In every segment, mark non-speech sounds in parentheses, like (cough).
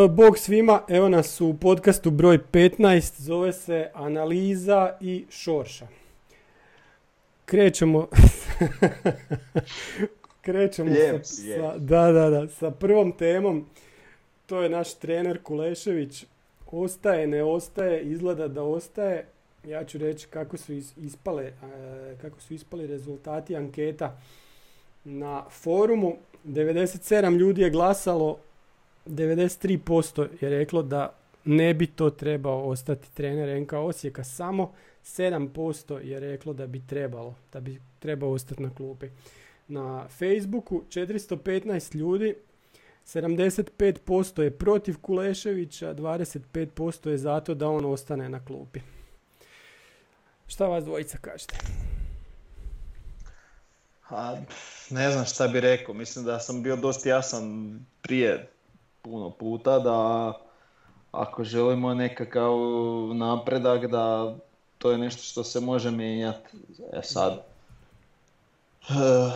E, Bog svima, evo nas u podcastu broj 15, zove se Analiza i Šorša. Krećemo... (laughs) Krećemo Lijep sa, lijep. sa- da, da, da, sa prvom temom. To je naš trener Kulešević. Ostaje, ne ostaje, izgleda da ostaje. Ja ću reći kako su is- ispale, e, kako su ispali rezultati anketa na forumu. 97 ljudi je glasalo, 93% je reklo da ne bi to trebao ostati trener NK Osijeka, samo 7% je reklo da bi trebalo, da bi trebao ostati na klupi. Na Facebooku 415 ljudi, 75% je protiv Kuleševića, 25% je zato da on ostane na klupi. Šta vas dvojica kažete? A, ne znam šta bi rekao, mislim da sam bio dosta jasan prije puno puta da ako želimo nekakav napredak da to je nešto što se može mijenjati. E sad, eh,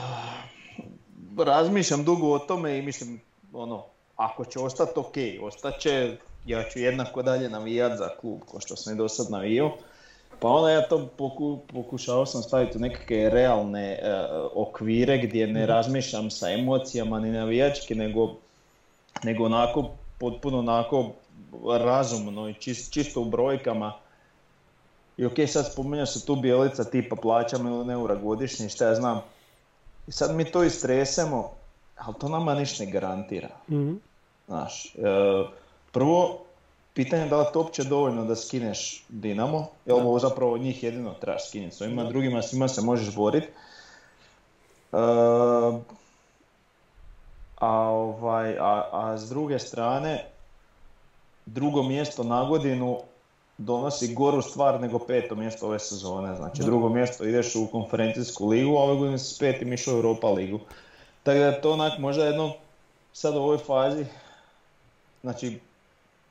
razmišljam dugo o tome i mislim, ono, ako će ostati ok, ostat će, ja ću jednako dalje navijat za klub ko što sam i do sad navijao. Pa onda ja to poku, pokušao sam staviti u nekakve realne e, okvire gdje ne razmišljam sa emocijama ni navijački, nego, nego onako, potpuno onako razumno i čist- čisto u brojkama. I ok, sad spominja se tu bijelica tipa plaća milijun eura godišnje, šta ja znam. I sad mi to istresemo, ali to nama ništa ne garantira. Mhm. Znaš, e, prvo, pitanje je da li to uopće dovoljno da skineš Dinamo, jer ovo zapravo njih jedino trebaš skinuti, s ovima Da. drugima svima se možeš boriti. A, ovaj, a, a s druge strane, drugo mjesto na godinu donosi goru stvar nego peto mjesto ove sezone. Znači Da. drugo mjesto ideš u konferencijsku ligu, a ove godine si s petim išao u Europa ligu. Tako da je to onak možda jedno sad u ovoj fazi, znači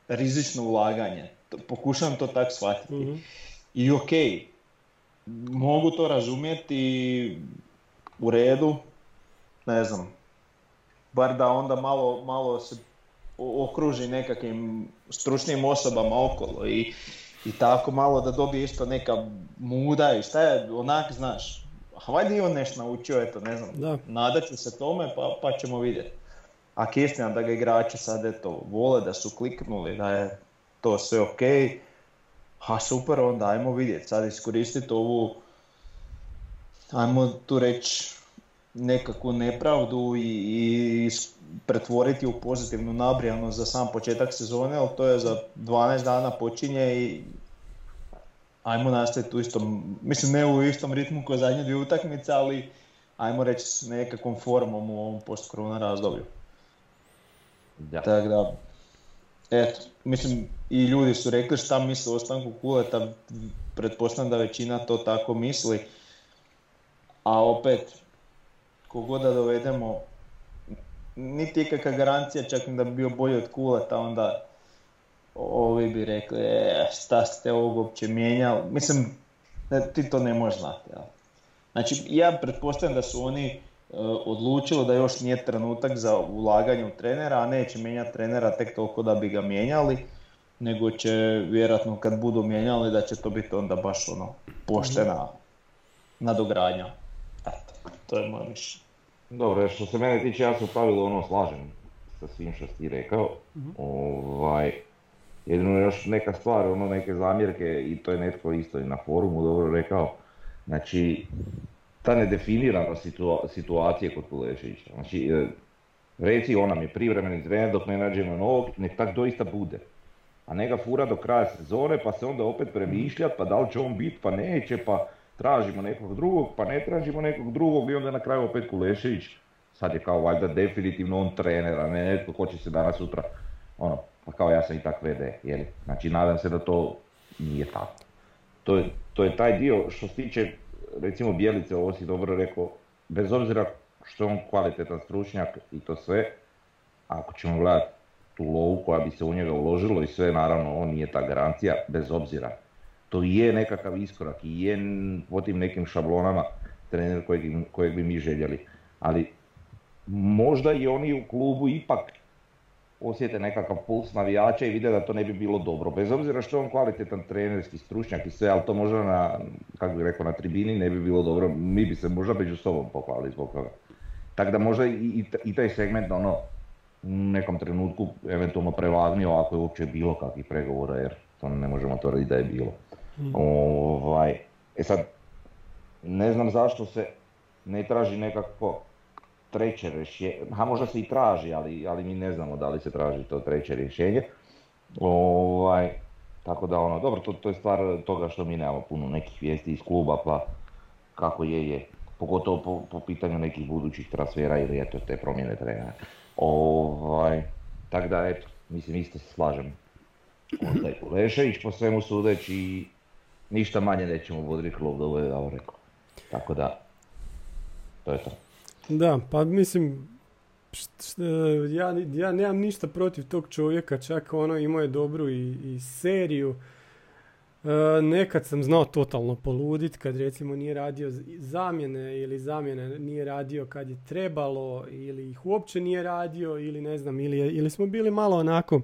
rizično ulaganje. Pokušavam to tako shvatiti. Mhm. I ok, mogu to razumjeti u redu, ne znam, bar da onda malo, malo se okruži nekakvim stručnim osobama okolo i, i tako malo da dobije isto neka muda i šta je, onak znaš, a vajde i on nešto naučio, eto, ne znam, Da. nadat ću se tome pa, pa ćemo vidjeti. A istina da ga igrači sad eto vole, da su kliknuli, da je to sve ok, a super, onda ajmo vidjeti, sad iskoristiti ovu, ajmo tu reći, nekakvu nepravdu i, i pretvoriti u pozitivnu nabrijanost za sam početak sezone, ali to je za 12 dana počinje i ajmo nastaviti tu istom, mislim ne u istom ritmu kao zadnje dvije utakmice, ali ajmo reći s nekakvom formom u ovom post-korona razdoblju. Da. Tako da, eto, mislim i ljudi su rekli šta misle o ostanku Kuleta, pretpostavljam da većina to tako misli, a opet, kogod da dovedemo, niti je kakva garancija čak da bi bio bolji od Kuleta, onda ovi bi rekli, e, šta ste ovog uopće mijenjali, mislim, ne, ti to ne možeš znati, jel? Znači, ja pretpostavljam da su oni e, odlučili da još nije trenutak za ulaganje u trenera, a neće mijenjati trenera tek toliko da bi ga mijenjali, nego će vjerojatno kad budu mijenjali da će to biti onda baš ono poštena nadogradnja. Eto, to je moje mišljenje. Dobro, što se mene tiče, ja se u pravilu ono slažem sa svim što si ti rekao. Ovaj, jedino još neka stvar, ono neke zamjerke i to je netko isto i na forumu dobro rekao. Znači, ta nedefiniranost situa- situacije kod Kulešića. Znači, e, reci on nam je privremeni trener dok ne nađemo novog, nek tak doista bude. A ne ga fura do kraja sezone pa se onda opet premišljat pa da li će on biti pa neće pa tražimo nekog drugog pa ne tražimo nekog drugog i onda na kraju opet Kulešević. Sad je kao valjda definitivno on trener, a ne netko ko će se danas sutra ono, pa kao ja sam i tak VD, jeli? Znači nadam se da to nije tako. To je, to je taj dio što se tiče recimo Bjelice, ovo si dobro rekao, bez obzira što je on kvalitetan stručnjak i to sve, ako ćemo gledati tu lovu koja bi se u njega uložilo i sve, naravno on nije ta garancija, bez obzira. To je nekakav iskorak i je po tim nekim šablonama trener kojeg, kojeg bi mi željeli. Ali možda i oni u klubu ipak osjete nekakav puls navijača i vide da to ne bi bilo dobro. Bez obzira što je on kvalitetan trenerski stručnjak i sve, ali to možda na, kako bih rekao, na tribini ne bi bilo dobro. Mi bi se možda među sobom pohvalili zbog toga. Tako da možda i, i taj segment ono, u nekom trenutku eventualno prevagnio ako je uopće bilo kakvih pregovora jer to ne možemo tvrditi da je bilo. Mm. Ovaj, e sad, ne znam zašto se ne traži nekako treće rješenje, a možda se i traži, ali, ali mi ne znamo da li se traži to treće rješenje. Ovaj, tako da ono, dobro, to, to je stvar toga što mi nemamo puno nekih vijesti iz kluba, pa kako je je. Pogotovo po, po pitanju nekih budućih transfera ili eto te promjene trenera. Ovaj, tako da eto, mislim isto se slažem. Onda je Kulešević po svemu sudeći ništa manje nećemo klub, da je rekao. Tako da, to je to. Da, pa mislim, ja, ja nemam ništa protiv tog čovjeka, čak ono imao je dobru i, i seriju. E, nekad sam znao totalno poludit kad recimo nije radio zamjene ili zamjene nije radio kad je trebalo ili ih uopće nije radio ili ne znam ili, ili smo bili malo onako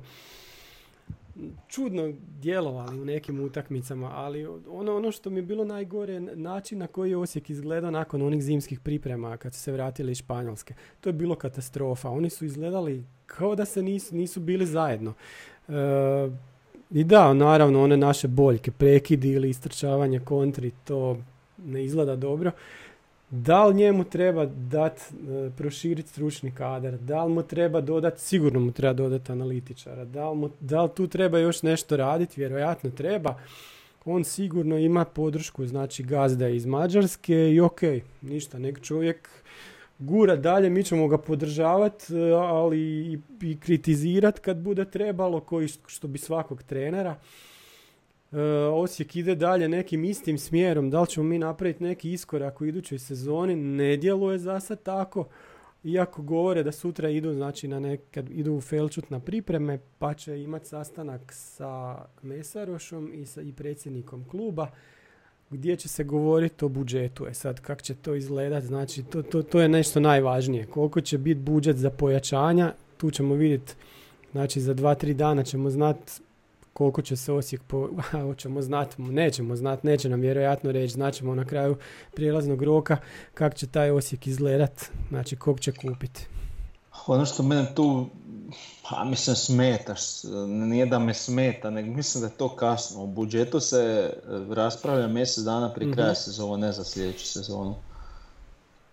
čudno djelovali u nekim utakmicama, ali ono, ono što mi je bilo najgore način na koji je Osijek izgledao nakon onih zimskih priprema kad su se vratili iz Španjolske. To je bilo katastrofa. Oni su izgledali kao da se nisu, nisu bili zajedno. E, I da, naravno, one naše boljke, prekidi ili istrčavanje kontri, to ne izgleda dobro da li njemu treba dati, e, proširiti stručni kadar, da li mu treba dodati, sigurno mu treba dodati analitičara, da li, mu, da li tu treba još nešto raditi, vjerojatno treba. On sigurno ima podršku, znači gazda iz Mađarske i ok, ništa, nek čovjek gura dalje, mi ćemo ga podržavati, e, ali i, i kritizirati kad bude trebalo, koji što bi svakog trenera. E, Osijek ide dalje nekim istim smjerom, da li ćemo mi napraviti neki iskorak u idućoj sezoni, ne djeluje za sad tako, iako govore da sutra idu, znači na nekad idu u Felčut na pripreme, pa će imati sastanak sa Mesarošom i, sa, i predsjednikom kluba, gdje će se govoriti o budžetu. E sad, kako će to izgledati, znači to, to, to je nešto najvažnije. Koliko će biti budžet za pojačanja, tu ćemo vidjeti, znači za dva, tri dana ćemo znati koliko će se Osijek, po, (laughs) hoćemo znati, nećemo znati, neće nam vjerojatno reći, znaćemo na kraju prijelaznog roka kako će taj Osijek izgledat, znači kog će kupiti. Ono što mene tu, pa mislim smeta, nije da me smeta, nego mislim da je to kasno. U budžetu se e, raspravlja mjesec dana prije kraja mm sezone, ne za sljedeću sezonu.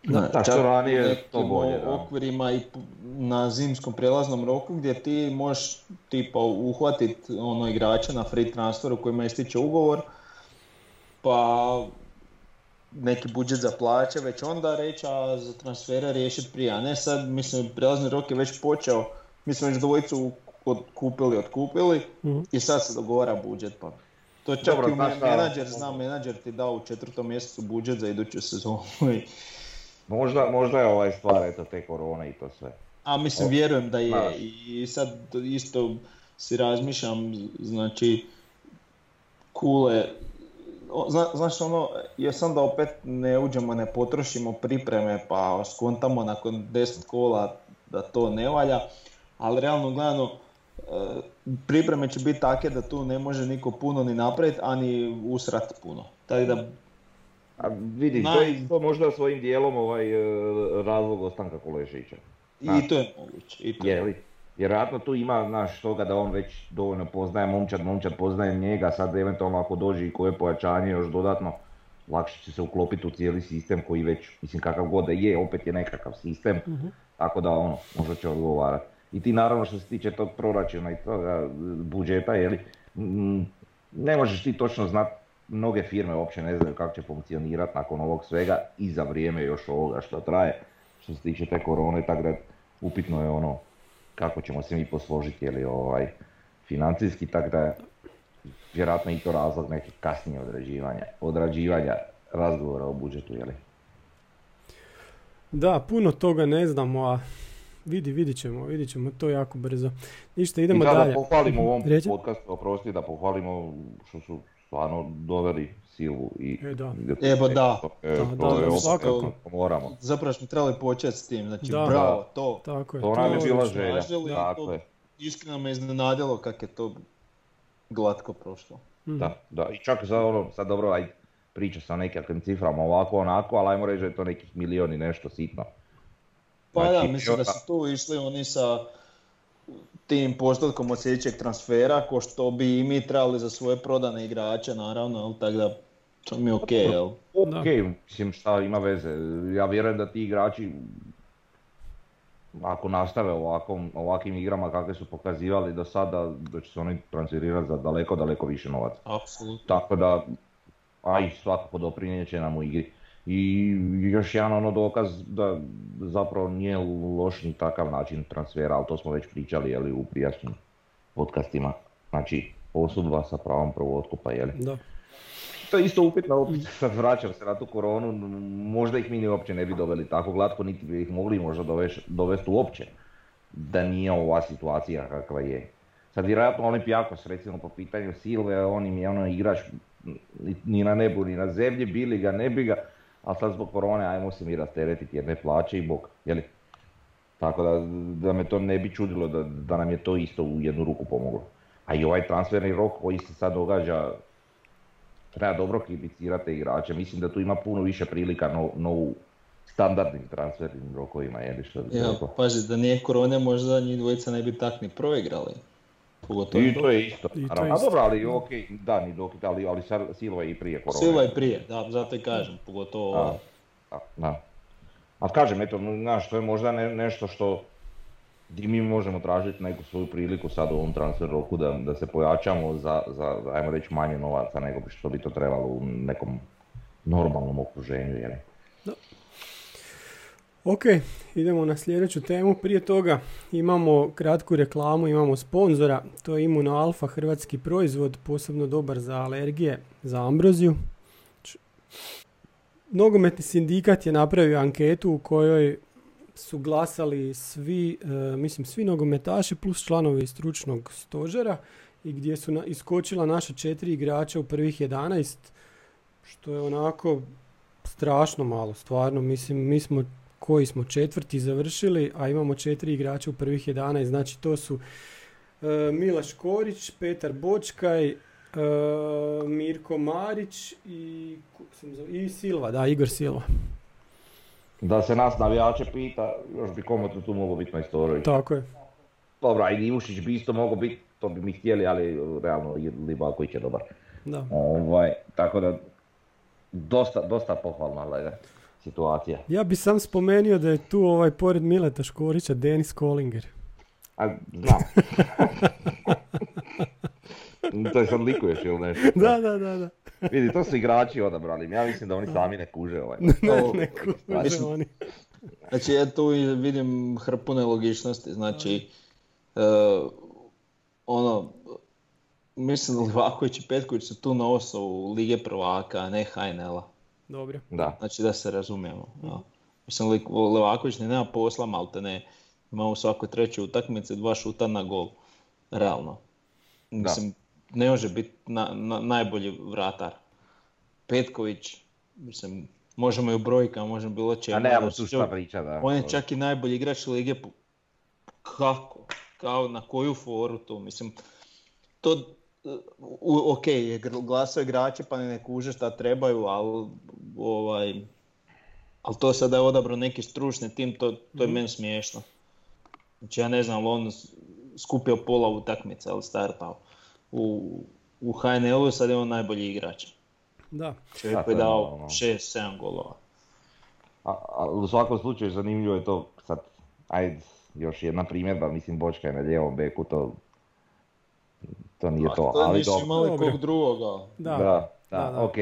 Da, što ranije to bolje. okvirima i na zimskom prijelaznom roku gdje ti možeš tipa uhvatiti ono igrača na free transferu kojima ističe ugovor pa neki budžet za plaće već onda reći, a za transfere riješiti prije. A ne sad, mislim, prijelazni rok je već počeo, mi smo već dvojicu kupili, otkupili mm i sad se dogovara budžet. Pa. To čak Dobro, i menadžer, znam, menadžer ti dao u četvrtom mjesecu budžet za iduću sezonu Možda, možda je ovaj stvar, eto, te korone i to sve. A mislim, vjerujem da je. I sad isto si razmišljam, znači, kule, Zna, znaš ono, jesam da opet ne uđemo, ne potrošimo pripreme pa skontamo nakon 10 kola da to ne valja, ali realno gledano e, pripreme će biti takve da tu ne može niko puno ni napraviti, ani usrat puno. Tako da a vidi, to je to možda svojim dijelom ovaj e, razlog ostanka Kolešića. I to je moguće. I to je. Vjerojatno tu ima naš toga da on već dovoljno poznaje momčad, momčad poznaje njega, sad eventualno ako dođe i koje pojačanje još dodatno, lakše će se uklopiti u cijeli sistem koji već, mislim kakav god da je, opet je nekakav sistem, uh tako da ono, možda će odgovarati. I ti naravno što se tiče tog proračuna i toga budžeta, jeli, ne možeš ti točno znati mnoge firme uopće ne znaju kako će funkcionirati nakon ovog svega i za vrijeme još ovoga što traje što se tiče te korone, tako da upitno je ono kako ćemo se mi posložiti ili ovaj, financijski, tako da je vjerojatno i to razlog nekih kasnije određivanja, odrađivanja razgovora o budžetu, jeli? Da, puno toga ne znamo, a vidi, vidit ćemo, vidit ćemo to jako brzo. Ništa, idemo I dalje. da pohvalimo u ovom podcastu, oprosti, da pohvalimo što su stvarno doveli silu i... E, da. Evo da. E, da, to je svakako. moramo. Zapravo smo trebali početi s tim, znači da, bravo, to. Tako je. To nam je bila želja, tako je. iskreno me iznenadilo kako je to glatko prošlo. Mhm. Da, da, i čak za ono, sad dobro, aj priča sa nekakvim ciframa ovako onako, ali ajmo reći da je to nekih milion i nešto sitno. Pa da, Znači, mislim da su tu išli oni sa tim postotkom od sljedećeg transfera, ko što bi i mi trebali za svoje prodane igrače, naravno, jel, tako da to mi je okej, jel? Da. Ok, mislim šta ima veze, ja vjerujem da ti igrači ako nastave ovakvom, ovakvim igrama kakve su pokazivali do sada, da će se oni transferirati za daleko, daleko više novaca. Apsolutno. Tako da, a i svakako doprinijet će nam u igri. I još jedan ono dokaz da zapravo nije loš ni takav način transfera, ali to smo već pričali jeli, u prijašnjim podcastima. Znači, posudba sa pravom prvog otkupa, jeli. Da. To je isto upitno, opet sad vraćam se na tu koronu, možda ih mi ni uopće ne bi doveli tako glatko, niti bi ih mogli možda doveš- dovesti uopće, da nije ova situacija kakva je. Sad vjerojatno Olimpijakos recimo po pitanju Silve, on im je ono igrač ni na nebu ni na zemlji, bili ga, ne bi ga, a sad zbog korone ajmo se mi rasteretiti jedne plaće i bok, jeli? Tako da, da me to ne bi čudilo da, da nam je to isto u jednu ruku pomoglo. A i ovaj transferni rok koji se sad događa, treba dobro kibicirati igrače. Mislim da tu ima puno više prilika no, no u standardnim transfernim rokovima, je što bi Ja, pazi, da nije korone možda njih dvojica ne bi tak ni proigrali. Pogotovo I to je isto. I to je naravno. A isto. dobro, ali ok, da, ni dok, ali, ali Silva je i prije korone. Silva i prije, da, zato i kažem, pogotovo Da, ovo. da, da. A kažem, eto, znaš, to je možda ne- nešto što gdje mi možemo tražiti neku svoju priliku sad u ovom transfer roku da, da se pojačamo za, za, ajmo reći, manje novaca nego što bi to trebalo u nekom normalnom okruženju, jel? Ok, idemo na sljedeću temu. Prije toga imamo kratku reklamu, imamo sponzora. To je Imuno Alfa, hrvatski proizvod, posebno dobar za alergije, za ambroziju. Nogometni sindikat je napravio anketu u kojoj su glasali svi, e, mislim svi nogometaši plus članovi stručnog stožera i gdje su iskočila naša četiri igrača u prvih 11, što je onako strašno malo, stvarno. Mislim, mi smo koji smo četvrti završili, a imamo četiri igrača u prvih 11. Znači to su e, Milaš Korić, Petar Bočkaj, e, Mirko Marić i, i Silva, da, Igor Silva. Da se nas navijače pita, još bi komotno tu mogao biti Majstorović. Tako je. Dobro, i Ivušić bi isto mogao biti, to bi mi htjeli, ali realno Libaković je dobar. Da. Ovaj, tako da, dosta, dosta pohvalna je situacija. Ja bi sam spomenuo da je tu ovaj pored Mileta Škorića Denis Kolinger. A, znam. (laughs) to je sad likuješ ili nešto? Da, da, da, da. Vidi, to su igrači odabrali, ja mislim da oni sami ne kuže ovaj. Ne, ne kuže mislim- oni. Znači ja tu vidim hrpu nelogičnosti, znači e, ono, mislim da Livaković i Petković su tu na osnovu Lige prvaka, a ne HNL-a. Dobro. Da. Znači da se razumijemo. Ja. Mislim, Livaković ne nema posla, malte ne. Ima u svakoj trećoj utakmici dva šuta na gol. Realno. Mislim, ne može biti na, na- najbolji vratar. Petković, mislim, možemo i u brojkama, možemo bilo čemu. A nemamo ali tu šta priča, da. On je čak i najbolji igrač lige. Kako? Kao na koju foru tu? Mislim, to ok, glasao igrači pa ne kuže šta trebaju, ali ovaj, ali to sada je odabrao neki stručni tim, to, to je meni smiješno. Znači ja ne znam, on skupio pola utakmice, ali startao. U, u HNL-u sad je on najbolji igrač. Da. Čovjek je dao ono. 6-7 golova. A, a u svakom slučaju zanimljivo je to sad, ajde, još jedna primjedba, mislim Bočka je na lijevom beku, to, to nije to, to ali nisu dobro. imali kog drugoga. Da. Da, da, Da, ok.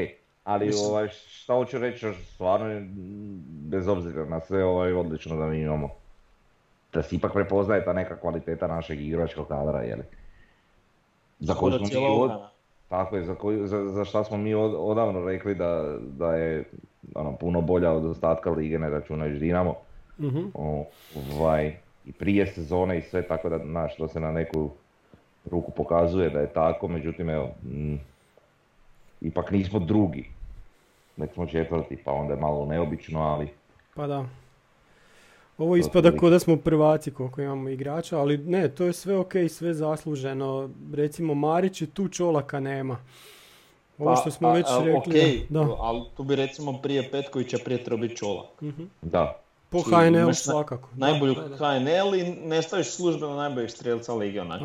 Ali Mislim- ovaj, šta hoću reći, stvarno je, bez obzira na sve ovaj, odlično da mi imamo. Da se ipak prepoznaje ta neka kvaliteta našeg igračkog kadra, jeli? Za koju smo mi od- tako je, za, koju, za, za šta smo mi od, odavno rekli da, da je ono, puno bolja od ostatka lige, ne računajući Dinamo. Mhm. O, ovaj, i prije sezone i sve, tako da, znaš, to se na neku ruku pokazuje da je tako, međutim, evo, mm, ipak nismo drugi, nek smo četvrti, pa onda je malo neobično, ali Pa da. Ovo ispada kao da smo prvaci koliko imamo igrača, ali ne, to je sve ok, sve zasluženo. Recimo Marić je tu čolaka nema. Ovo Pa, što smo a- već a, rekli. okej, da, ali tu bi recimo prije Petkovića prije trebao biti Čolak. mhm. Da. Po Ti HNL imaš na- svakako. Najbolju da, da. HNL i ne staviš službeno najboljeg strelca lige, onak,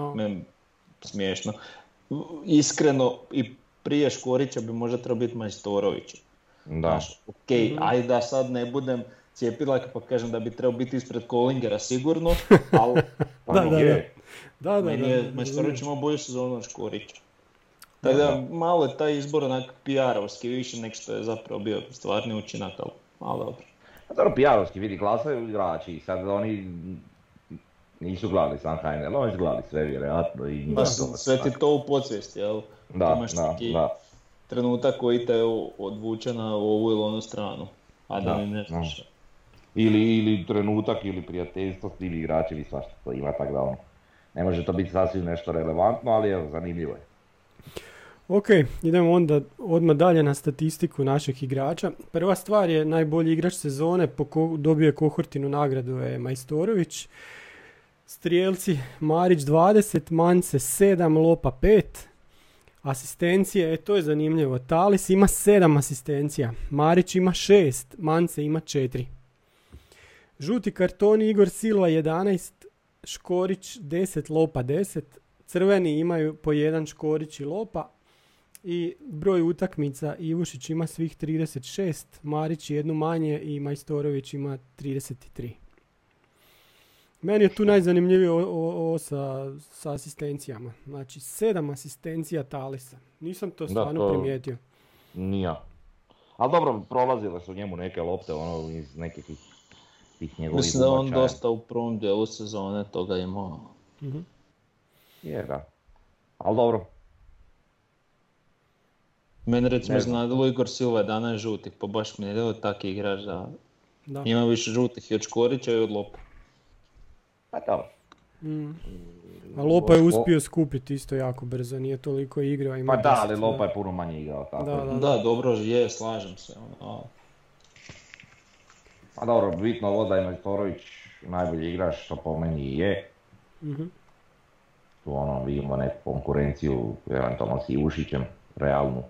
smiješno. Iskreno, i prije Škorića bi možda trebao biti Majstorović. Da. Znaš, ok, Mhm. ajde da sad ne budem cijepilak pa kažem da bi trebao biti ispred Kolingera sigurno, (laughs) ali Pa Da, da, je. Da, da, meni da, je da, Majstorović imao bolju sezonu od Škorića. Tako da, malo je taj izbor onak PR-ovski više nek što je zapravo bio stvarni učinak, ali malo dobro. Pa dobro, PR-ovski vidi, glasaju igrači i sad oni nisu gledali sam HNL, oni su gledali sve vjerojatno i Pa je sve ti to u podsvijesti, jel? Da, Imaš da, neki da. trenutak koji te odvuče na ovu ili onu stranu. A da, Da, ne da. znaš. Ili, ili trenutak ili prijateljstvo s tim igračem i svašta to ima, tako da ono. Ne može to biti sasvim nešto relevantno, ali evo, zanimljivo je. Ok, idemo onda odmah dalje na statistiku naših igrača. Prva stvar je najbolji igrač sezone, po ko- dobio je kohortinu nagradu je Majstorović. Strijelci Marić 20, Mance 7, Lopa 5. Asistencije, e to je zanimljivo. Talis ima 7 asistencija, Marić ima 6, Mance ima 4. Žuti kartoni Igor Silva 11, Škorić 10, Lopa 10. Crveni imaju po jedan Škorić i Lopa. I broj utakmica Ivušić ima svih 36, Marić jednu manje i Majstorović ima 33. Meni je tu najzanimljivije ovo sa, sa asistencijama. Znači, sedam asistencija Talisa. Nisam to Da, stvarno to- primijetio. Nija. Ali dobro, prolazile su njemu neke lopte, ono, iz nekih tih, tih njegovih Mislim da on dosta u prvom dijelu sezone toga imao. Mhm. Je, da. Ali dobro, Meni recimo Ne znam. iznadilo Igor Silva 11 žutih, pa baš mi je taki igrač da Da. ima više žutih i od Škorića i od Lopa. Pa dobro. Mm. A Lopa je uspio skupiti isto jako brzo, nije toliko igrao. Ima Pa da, 10, ali Lopa je puno manje igrao, tako. Da, da. Da, dobro je, slažem se. ono, Pa dobro, bitno ovo da je Majstorović najbolji igrač, što po meni je. Mhm. Tu ono, vidimo neku konkurenciju, eventualno s Ivušićem, realnu.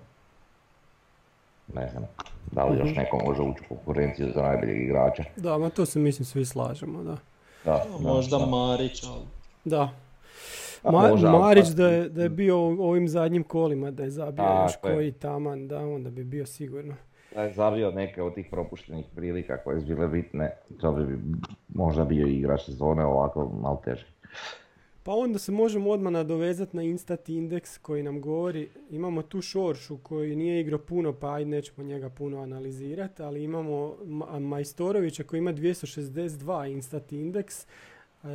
Ne znam, da li još Mhm. neko može ući u konkurenciju za najboljeg igrača. Da, ma to se mislim svi slažemo, da. Da, da, Možda da. Marić, ali... Da. Ma- može, ali Marić sad- da je, da je bio u ovim zadnjim kolima, da je zabio Tako još je. koji taman, da, onda bi bio sigurno. Da je zabio neke od tih propuštenih prilika koje su bile bitne, to bi možda bio igrač sezone ovako malo teže. Pa onda se možemo odmah nadovezati na Instat Index koji nam govori, imamo tu Šoršu koji nije igrao puno, pa ajde nećemo njega puno analizirati, ali imamo Ma- Majstorovića koji ima 262 Instat Index,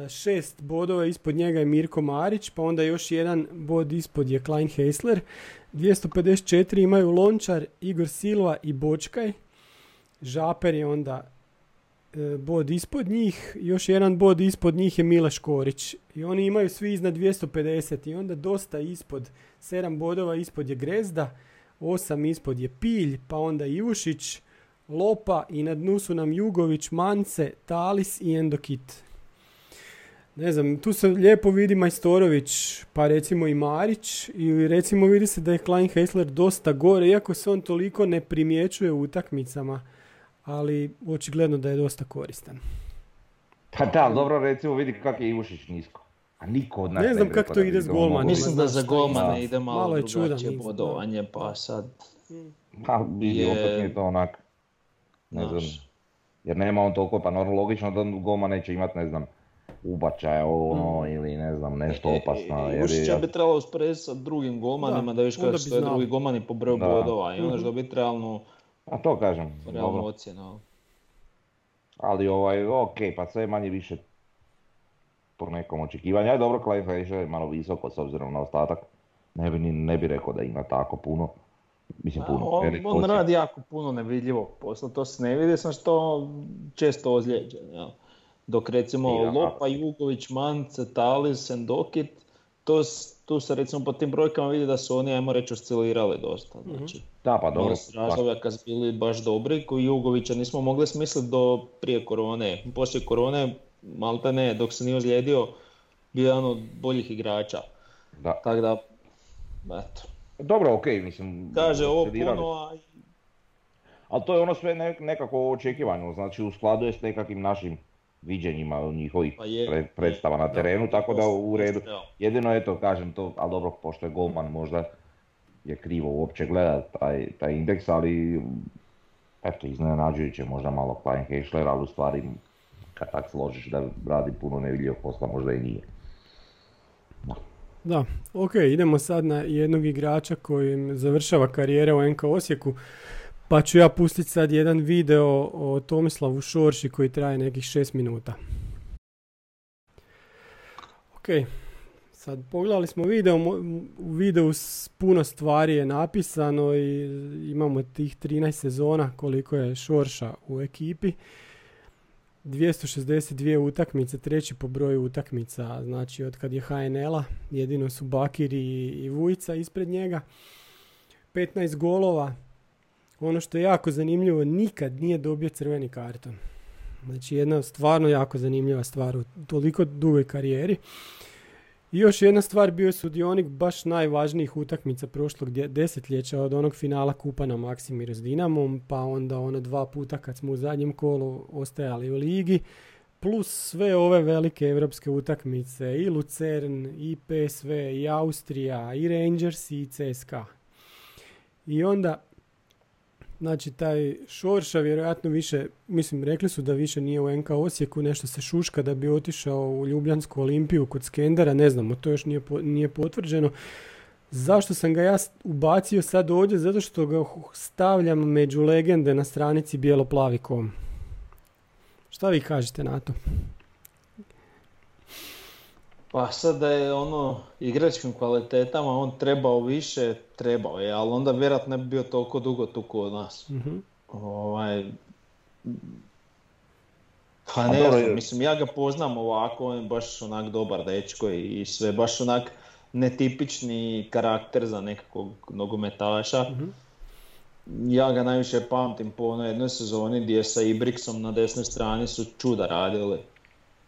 šest bodova ispod njega je Mirko Marić, pa onda još jedan bod ispod je Klein Heisler, 254 imaju Lončar, Igor Silva i Bočkaj, Žaper je onda bod ispod njih, još jedan bod ispod njih je Mile Škorić. I oni imaju svi iznad 250 i onda dosta ispod, 7 bodova ispod je Grezda, 8 ispod je Pilj, pa onda Ivušić, Lopa i na dnu su nam Jugović, Mance, Talis i Endokit. Ne znam, tu se lijepo vidi Majstorović, pa recimo i Marić, i recimo vidi se da je Klein Heisler dosta gore, iako se on toliko ne primjećuje u utakmicama, ali očigledno da je dosta koristan. Pa da, dobro recimo vidi kak je Ivušić nisko. A niko od nas Ne znam bi kako to bi ide s moglo Mislim da za što golmane ide malo, Malo je drugačije bodovanje, pa sad... Pa vidi, je- opet mi je to onak, ne znam, jer nema on toliko, pa normalno logično da golman neće imat, ne znam, ubačaja ono, ili ne znam, nešto opasno, jer Ušića bi trebalo usporediti sa drugim golmanima, Da, da, viš kako bi stoje drugi golmani po broju bodova i onda Mhm. će dobiti realnu, a to kažem, realnu dobro, ocjenu. ali. ali ovaj, ok, pa sve manje više po nekom očekivanju, aj dobro, Klein je malo visoko s obzirom na ostatak, ne bi, ne bi rekao da ima tako puno, mislim A, puno, on, velik on posjed. radi jako puno nevidljivog posla, to se ne vidi, sam što često ozlijeđen. Jel? Dok recimo I, a- Lopa, Jugović, Mance, Talis, Sendokit to, tu se recimo po tim brojkama vidi da su oni, ajmo reći, oscilirali dosta. Mhm. Znači, Da, pa dobro. Su razdoblja kad su bili baš dobri, koji Jugovića nismo mogli smisliti do prije korone. Poslije korone, malte ne, dok se nije ozlijedio, bio je jedan od boljih igrača. Da. Tako da, eto, Dobro, okej, mislim... kaže ovo puno, a Ali to je ono sve ne- nekako očekivano, znači u skladu je s nekakvim našim viđenjima njihovih Pa je, pre- predstava na da, terenu, tako da u redu. Jedino eto, kažem to, ali dobro, pošto je golman možda je krivo uopće gledat taj, taj indeks, ali eto, iznenađujuće možda malo Klein Hešler, ali u stvari kad tak složiš da radi puno nevidljivog posla, možda i nije. Da, ok, idemo sad na jednog igrača koji završava karijera u NK Osijeku. Pa ću ja pustiti sad jedan video o Tomislavu Šorši koji traje nekih 6 minuta. Ok, sad pogledali smo video, u videu puno stvari je napisano i imamo tih 13 sezona koliko je Šorša u ekipi. 262 utakmice, treći po broju utakmica, znači od kad je HNL-a, jedino su Bakir i, i Vujica ispred njega. 15 golova, ono što je jako zanimljivo, nikad nije dobio crveni karton. Znači jedna stvarno jako zanimljiva stvar u toliko dugoj karijeri. I još jedna stvar, bio je sudionik baš najvažnijih utakmica prošlog desetljeća od onog finala kupa na Maksimiru s Dinamom, pa onda ono dva puta kad smo u zadnjem kolu ostajali u ligi, plus sve ove velike evropske utakmice, i Lucern, i PSV, i Austrija, i Rangers, i CSKA. I onda, znači taj Šorša vjerojatno više, mislim rekli su da više nije u NK Osijeku, nešto se šuška da bi otišao u Ljubljansku olimpiju kod Skendera, ne znamo, to još nije, nije potvrđeno. Zašto sam ga ja ubacio sad ovdje? Zato što ga stavljam među legende na stranici bijelo-plavi.com. Šta vi kažete na to? Pa sad da je ono igračkim kvalitetama on trebao više, trebao je, ali onda vjerojatno ne bi bio toliko dugo tu kod nas. Mhm. Ovaj, pa ne dobro, znam, je- mislim ja ga poznam ovako, on je baš onak dobar dečko i sve, baš onak netipični karakter za nekakvog nogometaša. Mhm. Ja ga najviše pamtim po onoj jednoj sezoni gdje sa Ibriksom na desnoj strani su čuda radili.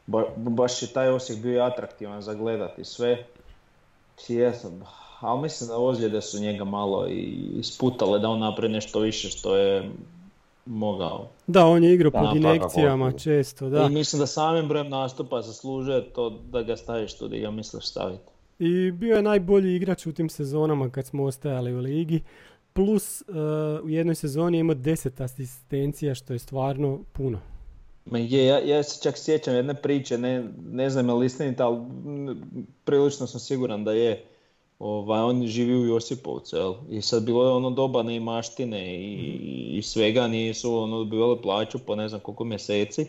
Ba- baš je taj Osijek bio atraktivan za gledati sve. Jesam, ali mislim da ozljede su njega malo i isputale da on napravi nešto više što je mogao. Da, on je igrao pod svakako. inekcijama često, da. I mislim da samim brojem nastupa zaslužuje to da ga staviš tu gdje ga misliš staviti. I bio je najbolji igrač u tim sezonama kad smo ostajali u ligi. Plus uh, u jednoj sezoni je imao 10 asistencija što je stvarno puno. Ma je, ja, ja se čak sjećam jedne priče, ne, ne znam je li istinita, ali prilično sam siguran da je. Ovaj, on živi u Josipovcu, jel? I sad bilo je ono doba neimaštine i, i svega, nisu ono dobivali plaću po ne znam koliko mjeseci.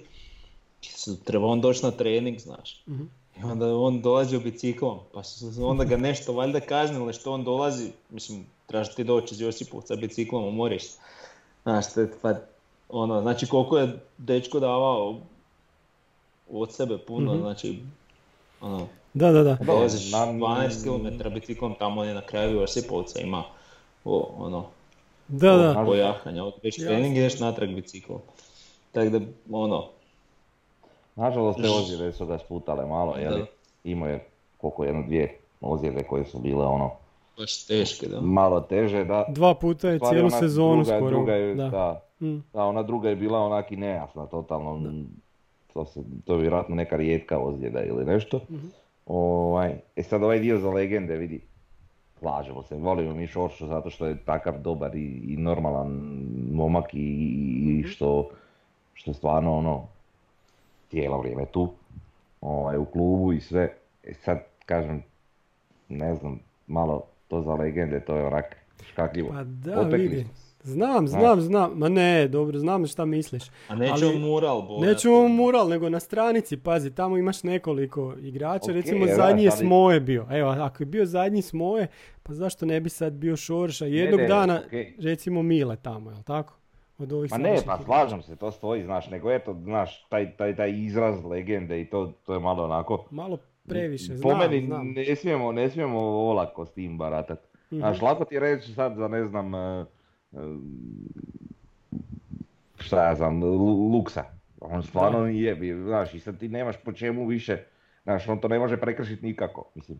Treba on doći na trening, znaš. Mhm. I onda on dolazi u biciklom, pa onda ga nešto valjda kaznili što on dolazi, mislim, trebaš ti doći iz Josipovca biciklom u Moriš. Znaš, pa, ono, znači koliko je dečko davao od sebe puno, Mhm. znači, ono, Da, da, da. dolaziš na- 12 km biciklom, tamo je na kraju Josipovca, ima, o, ono, Da, da. Nažalost. pojahanja, već trening ideš natrag biciklom. Tako da, ono, Nažalost, te ozljede su ga sputale malo, Da. jeli? Imao je koliko jedno dvije ozljede koje su bile ono baš teške, da. malo teže, da. Dva puta je cijelu sezonu druga, skoro. Druga je, da. da. Mm. Da, ona druga je bila onak i nejasna, totalno. To, se, to je vjerojatno neka rijetka ozljeda ili nešto. Mhm. Ovaj, e sad ovaj dio za legende, vidi, slažemo se, volimo mi Šoršu zato što je takav dobar i, i normalan momak i, i Mhm. što, što stvarno ono, cijelo vrijeme tu, ovaj, u klubu i sve. E sad, kažem, ne znam, malo to za legende, to je onak škakljivo. Pa da, vidi. Znam, znam, znam. Ma ne, dobro, znam šta misliš. A neće Ali- on mural bojati. Neću ovo mural, nego na stranici, pazi, tamo imaš nekoliko igrača, recimo zadnji je Smoje bio. Evo, ako je bio zadnji Smoje, pa zašto ne bi sad bio Šorša? Jednog ne, dana, recimo Mile tamo, jel tako? Od ovih Ma ne, pa slažem se, to stoji, znaš, nego eto, znaš, taj, taj, taj izraz legende i to, to je malo onako, Malo previše, Po znam, meni znam. ne smijemo, ne smijemo olako s tim baratat. Mhm. Znaš, lako ti je reći sad za ne znam, e, e, šta ja znam, Lu- Luksa. On stvarno bi- znaš, i sad ti nemaš po čemu više, znaš, on to ne može prekršiti nikako, mislim.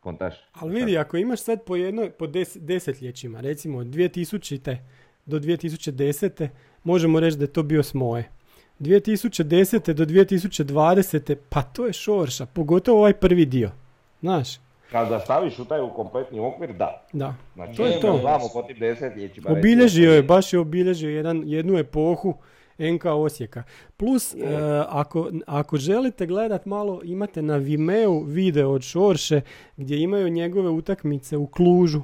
Kontaš? Ali vidi, ako imaš sad po jednoj, po des, desetljećima, recimo od 2000. do 2010. možemo reći da je to bio smoje. 2010. do 2020. pa to je šorša, pogotovo ovaj prvi dio. Znaš, Kad ga staviš u taj u kompletni okvir, da. da. Znači, To je to. Znamo po tim desetljećima. Obilježio je, baš je obilježio jedan, jednu epohu NK Osijeka. Plus, e, ako, ako želite gledat malo, imate na Vimeo video od Šorše gdje imaju njegove utakmice u Klužu.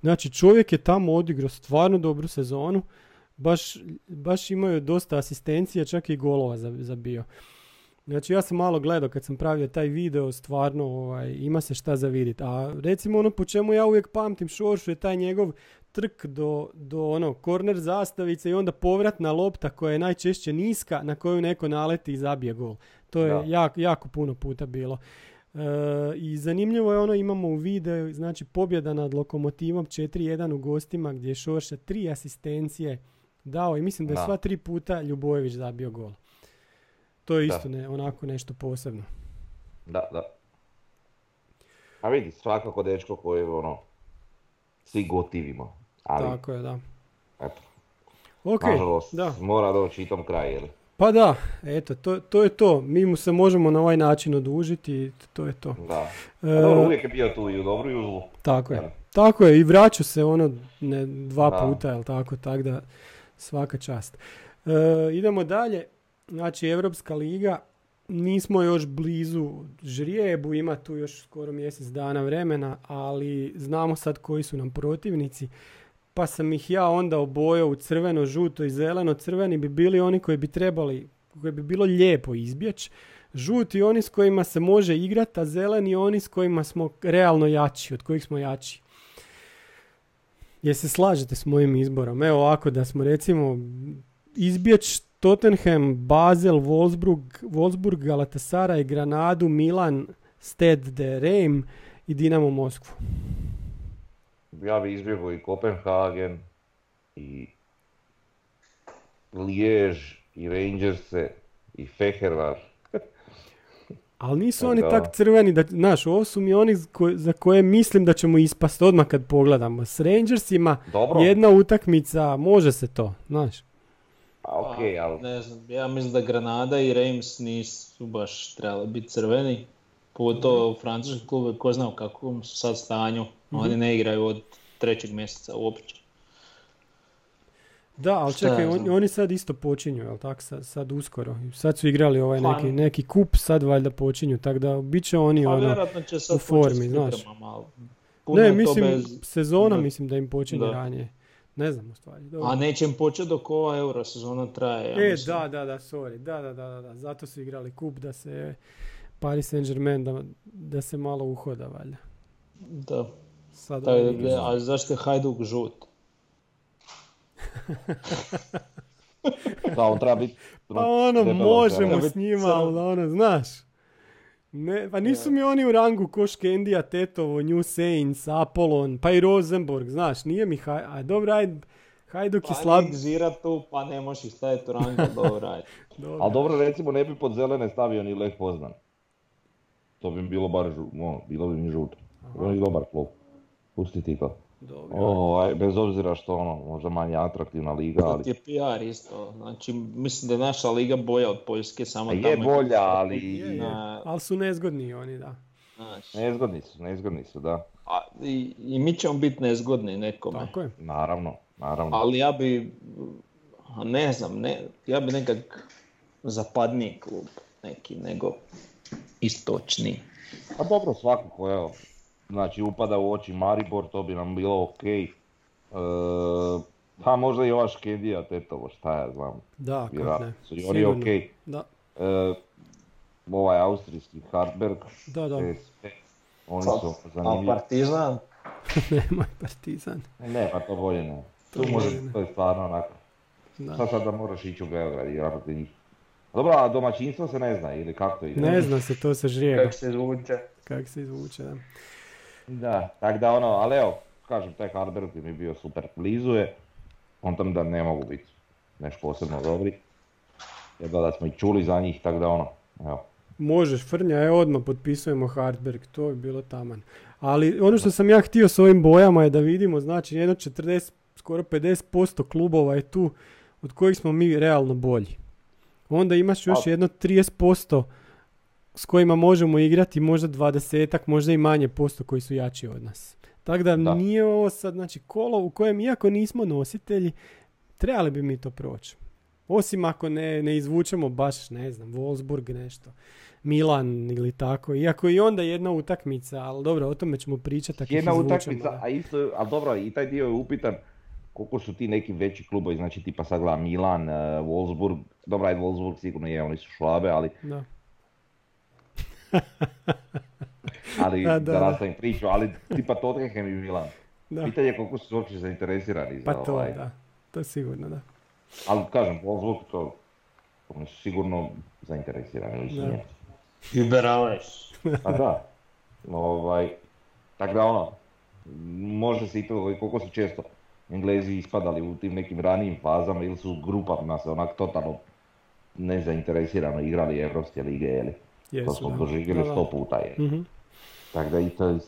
Znači, čovjek je tamo odigrao stvarno dobru sezonu. Baš, baš imaju dosta asistencija, čak i golova za- zabio. Znači ja sam malo gledao kad sam pravio taj video, stvarno ovaj, ima se šta za vidjeti. A recimo ono po čemu ja uvijek pamtim Šoršu je taj njegov trk do, do ono korner zastavice i onda povratna lopta koja je najčešće niska na koju neko naleti i zabije gol. To je Da. jako, jako puno puta bilo. E, I zanimljivo je ono, imamo u videu, znači pobjeda nad Lokomotivom 4-1 u gostima gdje je Šorša tri asistencije dao i mislim da je Da. sva tri puta Ljubojević zabio gol. To je Da. isto ne, onako nešto posebno. Da, da. A vidi, svakako dečko koji ono, svi gotivimo. Ali, Tako je, da. eto, Ok, nažalost, da. mora doći i tom kraj, jel? Pa da, eto, to, to je to. Mi mu se možemo na ovaj način odužiti i to je to. Da. E, A dobro, uvijek je bio tu i u dobru i u zlu. Tako je. Tako je, i vraća se ono ne, dva Da. puta, jel tako, tako da svaka čast. E, idemo dalje, znači Evropska liga, nismo još blizu žrijebu, ima tu još skoro mjesec dana vremena, ali znamo sad koji su nam protivnici, pa sam ih ja onda obojao u crveno, žuto i zeleno. Crveni bi bili oni koji bi trebali, koji bi bilo lijepo izbjeći. Žuti oni s kojima se može igrati, a zeleni oni s kojima smo realno jači, od kojih smo jači. Je se slažete s mojim izborom? Evo ovako da smo recimo izbjeć Tottenham, Basel, Wolfsburg, Wolfsburg, Galatasaray, Granadu, Milan, Stade de Reim i Dinamo Moskvu. Ja bi izbjegao i Kopenhagen, i Lijež, i Rangerse, i Fehervar. Ali nisu E, oni da. tak crveni, da, znaš, ovo su mi oni za koje mislim da ćemo ispast odmah kad pogledamo. S Rangersima Dobro, jedna utakmica, može se to, znaš. a ok, ali Ne znam, ja mislim da Granada i Reims nisu baš trebali biti crveni. Pogotovo francuski klube, ko zna u kakvom su sad stanju. Oni ne igraju od trećeg mjeseca uopće. Da, ali Šta čekaj, ja on- oni sad isto počinju, jel tak, sad, sad uskoro. Sad su igrali ovaj Pa- neki, neki kup, sad valjda počinju, tako da bit će oni Pa ono... će sad u formi, znaš. puno Ne, mislim, bez- sezona da. mislim da im počinje Da. ranije. Ne znam u stvari. dobro. A neće im početi dok ova euro sezona traje. Ja e, mislim. da, da, da, sorry. Da, da, da, da, da. Zato su igrali kup da se Paris Saint-Germain da, da se malo uhoda valjda. Da. Sad igra. a zašto je Hajduk žut? Da, on treba biti... Pa ono, možemo s njima, ali ono, znaš. Ne, pa nisu mi oni u rangu ko Škendija, Tetovo, New Saints, Apollon, pa i Rosenborg, znaš, nije mi Haj... A dobro, ajde, Hajduk je Pa slab. Zira tu, pa ne možeš staviti u rangu, dobro, ajde. (laughs) Dobro. Ali dobro, recimo, ne bi pod zelene stavio ni Lech Poznan. To bi mi bilo bar žu, ono, bilo bi mi žuto. On je dobar klub. Pusti ti to. Dobro. Ovaj, bez obzira što ono, možda manje atraktivna liga, ali... ti je PR isto, znači mislim da je naša liga bolja od Poljske, samo A tamo... je bolja, ali... Je, je. Na- Ali su nezgodni oni, da. Znaš, Nezgodni su, nezgodni su, da. a, i, I mi ćemo biti nezgodni nekome. Tako je. Naravno, naravno. Ali ja bi, a ne znam, ne, ja bi nekak zapadniji klub neki nego istočniji. A dobro, svakako, evo. Znači, upada u oči Maribor, to bi nam bilo ok. E, pa možda i ova Škedija, Tetovo, šta ja znam. Da, kako Vjerojatno ne. su i oni ok. Da, E, ovaj austrijski Hartberg, da, da. PSV, oni su A zanimljivi. Partizan? (laughs) Nemoj partizan. Ne, pa to bolje ne. To Tu može, to je stvarno onako. Da. Sad sad da moraš ići u Beograd i igrati protiv njih. Dobro, a domaćinstvo se ne zna ili kako to ide? Ne zna se, to se žrijeba. Kako se izvuče. Kako se izvuče, da. Da, tak da ono, ali evo, kažem, taj Harberg mi je bio super blizu je, on tam da ne mogu biti nešto posebno dobri. Jedva da smo i čuli za njih, tako da ono, evo. Možeš, Frnja, evo odmah potpisujemo Hardberg, to je bilo taman. Ali ono što sam ja htio s ovim bojama je da vidimo, znači jedno 40, skoro 50% klubova je tu od kojih smo mi realno bolji. Onda imaš još jedno 30% s kojima možemo igrati, možda 20 možda i manje posto koji su jači od nas. Tako da, Da. nije ovo sad, znači kolo u kojem iako nismo nositelji, trebali bi mi to proći. Osim ako ne, ne izvučemo baš, ne znam, Wolfsburg nešto. Milan ili tako. Iako i onda jedna utakmica, ali dobro, o tome ćemo pričati ako Jedna izvučemo, utakmica, da. a isto, ali dobro, i taj dio je upitan koliko su ti neki veći klubovi, znači tipa sad gledam Milan, eh, Wolfsburg, dobro, ajde Wolfsburg sigurno je, oni su švabe, ali, Da. Ali Da, da, da, da. nastavim priču, ali tipa Tottenham i Milan. Da. Pitanje je koliko su uopće zainteresirani za Pa to, ovaj. da. To je sigurno, da. Ali kažem, Wolfsburg to, oni su sigurno zainteresirani, Da. je. Überaleš. Pa da. Ovaj, tako da ono, može se i to koliko su često Englezi ispadali u tim nekim ranijim fazama ili su grupama se onak totalno nezainteresirano igrali Evropske lige, jeli. To Jesu, smo da. doživjeli Da, da. sto puta, je. Mhm. Tako da i to,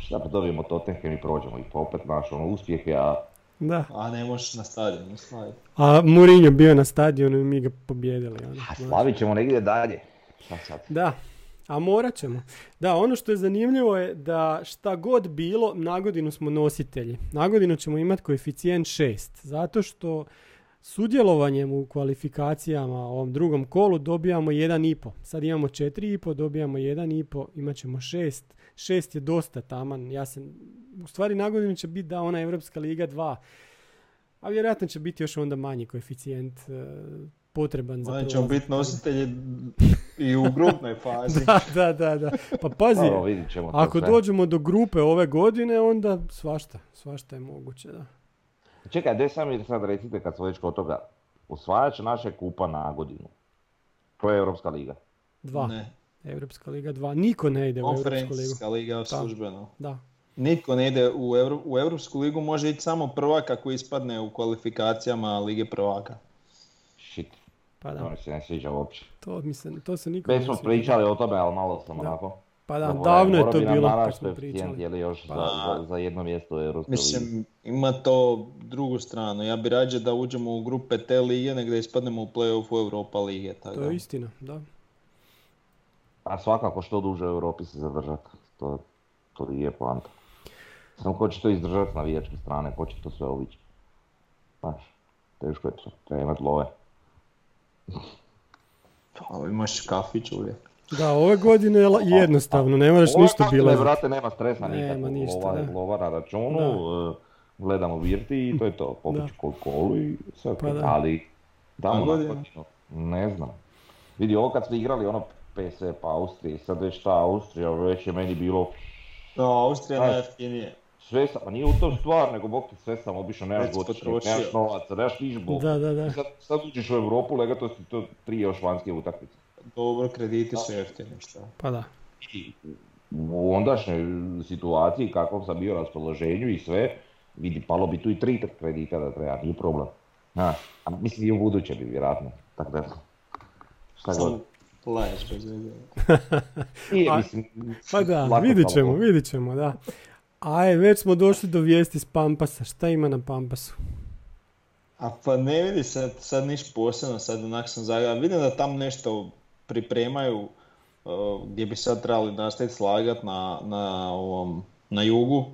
šta pa dobijemo Tottenham i prođemo i pa opet naš ono uspjeh, a Da. A ne možeš na stadionu slaviti. A Mourinho bio na stadionu i mi ga pobjedili. Ono. a slavit ćemo negdje dalje. Šta sad? Da, a morat ćemo. Da, ono što je zanimljivo je da šta god bilo, na godinu smo nositelji. Na godinu ćemo imati koeficijent 6, zato što sudjelovanjem u kvalifikacijama u ovom drugom kolu dobijamo 1,5. Sad imamo 4,5, dobijamo 1,5, imat ćemo 6. 6 je dosta taman. Ja sam, u stvari na godinu će biti da ona Evropska liga 2, a vjerojatno će biti još onda manji koeficijent e, potreban za Onda ćemo biti nositelji i u grupnoj (laughs) fazi. Da, da, da, da. Pa pazi, ćemo ako sve. dođemo do grupe ove godine, onda svašta, svašta je moguće, da. Čekaj, gdje sam mi sad recite kad smo već kod toga, osvajač naše kupa na godinu. To je Europska liga. Dva. Ne. Europska liga 2. Niko ne ide u Europsku ligu. Konferencijska liga službeno. Da. Nitko ne ide u, Evro, u Europsku ligu, može ići samo prvak ako ispadne u kvalifikacijama Lige prvaka. Shit, Pa to da. mi se ne sviđa uopće. To, mi se, to se niko Već ne smo sviđa. pričali o tome, ali malo sam Da. onako. Pa da, davno je to bilo kad smo koeficijent, pričali. Je li još Pa za, za, za jedno mjesto u Europskoj ligi. Mislim, ima to drugu stranu. Ja bi rađe da uđemo u grupe te lige nego da ispadnemo u play-offu Europa lige. Tako To je istina, da. A svakako što duže u Europi se zadržati. To, to i je poanta. Samo ko će to izdržati s navijačke strane, ko će to sve obići. Znaš, teško je to, treba imat love. Pa, imaš kafić uvijek. Da, ove godine je la- jednostavno, ne moraš ništa ne, bilaziti. brate, nema stresa nikakvog, ništa, lova, da. lova na računu, e, gledamo virti i to je to, pobiću kod kolu i sve Pa da. Ali, tamo A na godina? godinu, ne znam. Vidi, ovo kad smo igrali ono PSV pa Austrije, sad već ta Austrija, već je meni bilo No, Austrija najjeftinije. sve sam, pa nije u tom stvar, nego bog ti sve sam obišao, nemaš godišnje, nemaš novaca, nemaš niš. Da, da, da. Sad, sad uđeš u Europu, legato si to tri još vanjske utakmice. Dobro, krediti su jeftini, šta? Pa da. I u ondašnjoj situaciji, kakvom sam bio raspoloženju i sve, vidi, palo bi tu i tri kredita da treba, nije problem. Znaš, a mislim i u buduće bi vjerojatno, tako da, šta god. Laješ bez veze. (laughs) Nije, A- mislim, Pa da, vidit ćemo, to. vidit ćemo, da. Aj, već smo došli do vijesti s Pampasa. Šta ima na Pampasu? A pa ne vidi sad, sad niš posebno, sad onak sam zagledao. Vidim da tam nešto pripremaju uh, gdje bi sad trebali nastaviti slagat na, na, ovom, na jugu.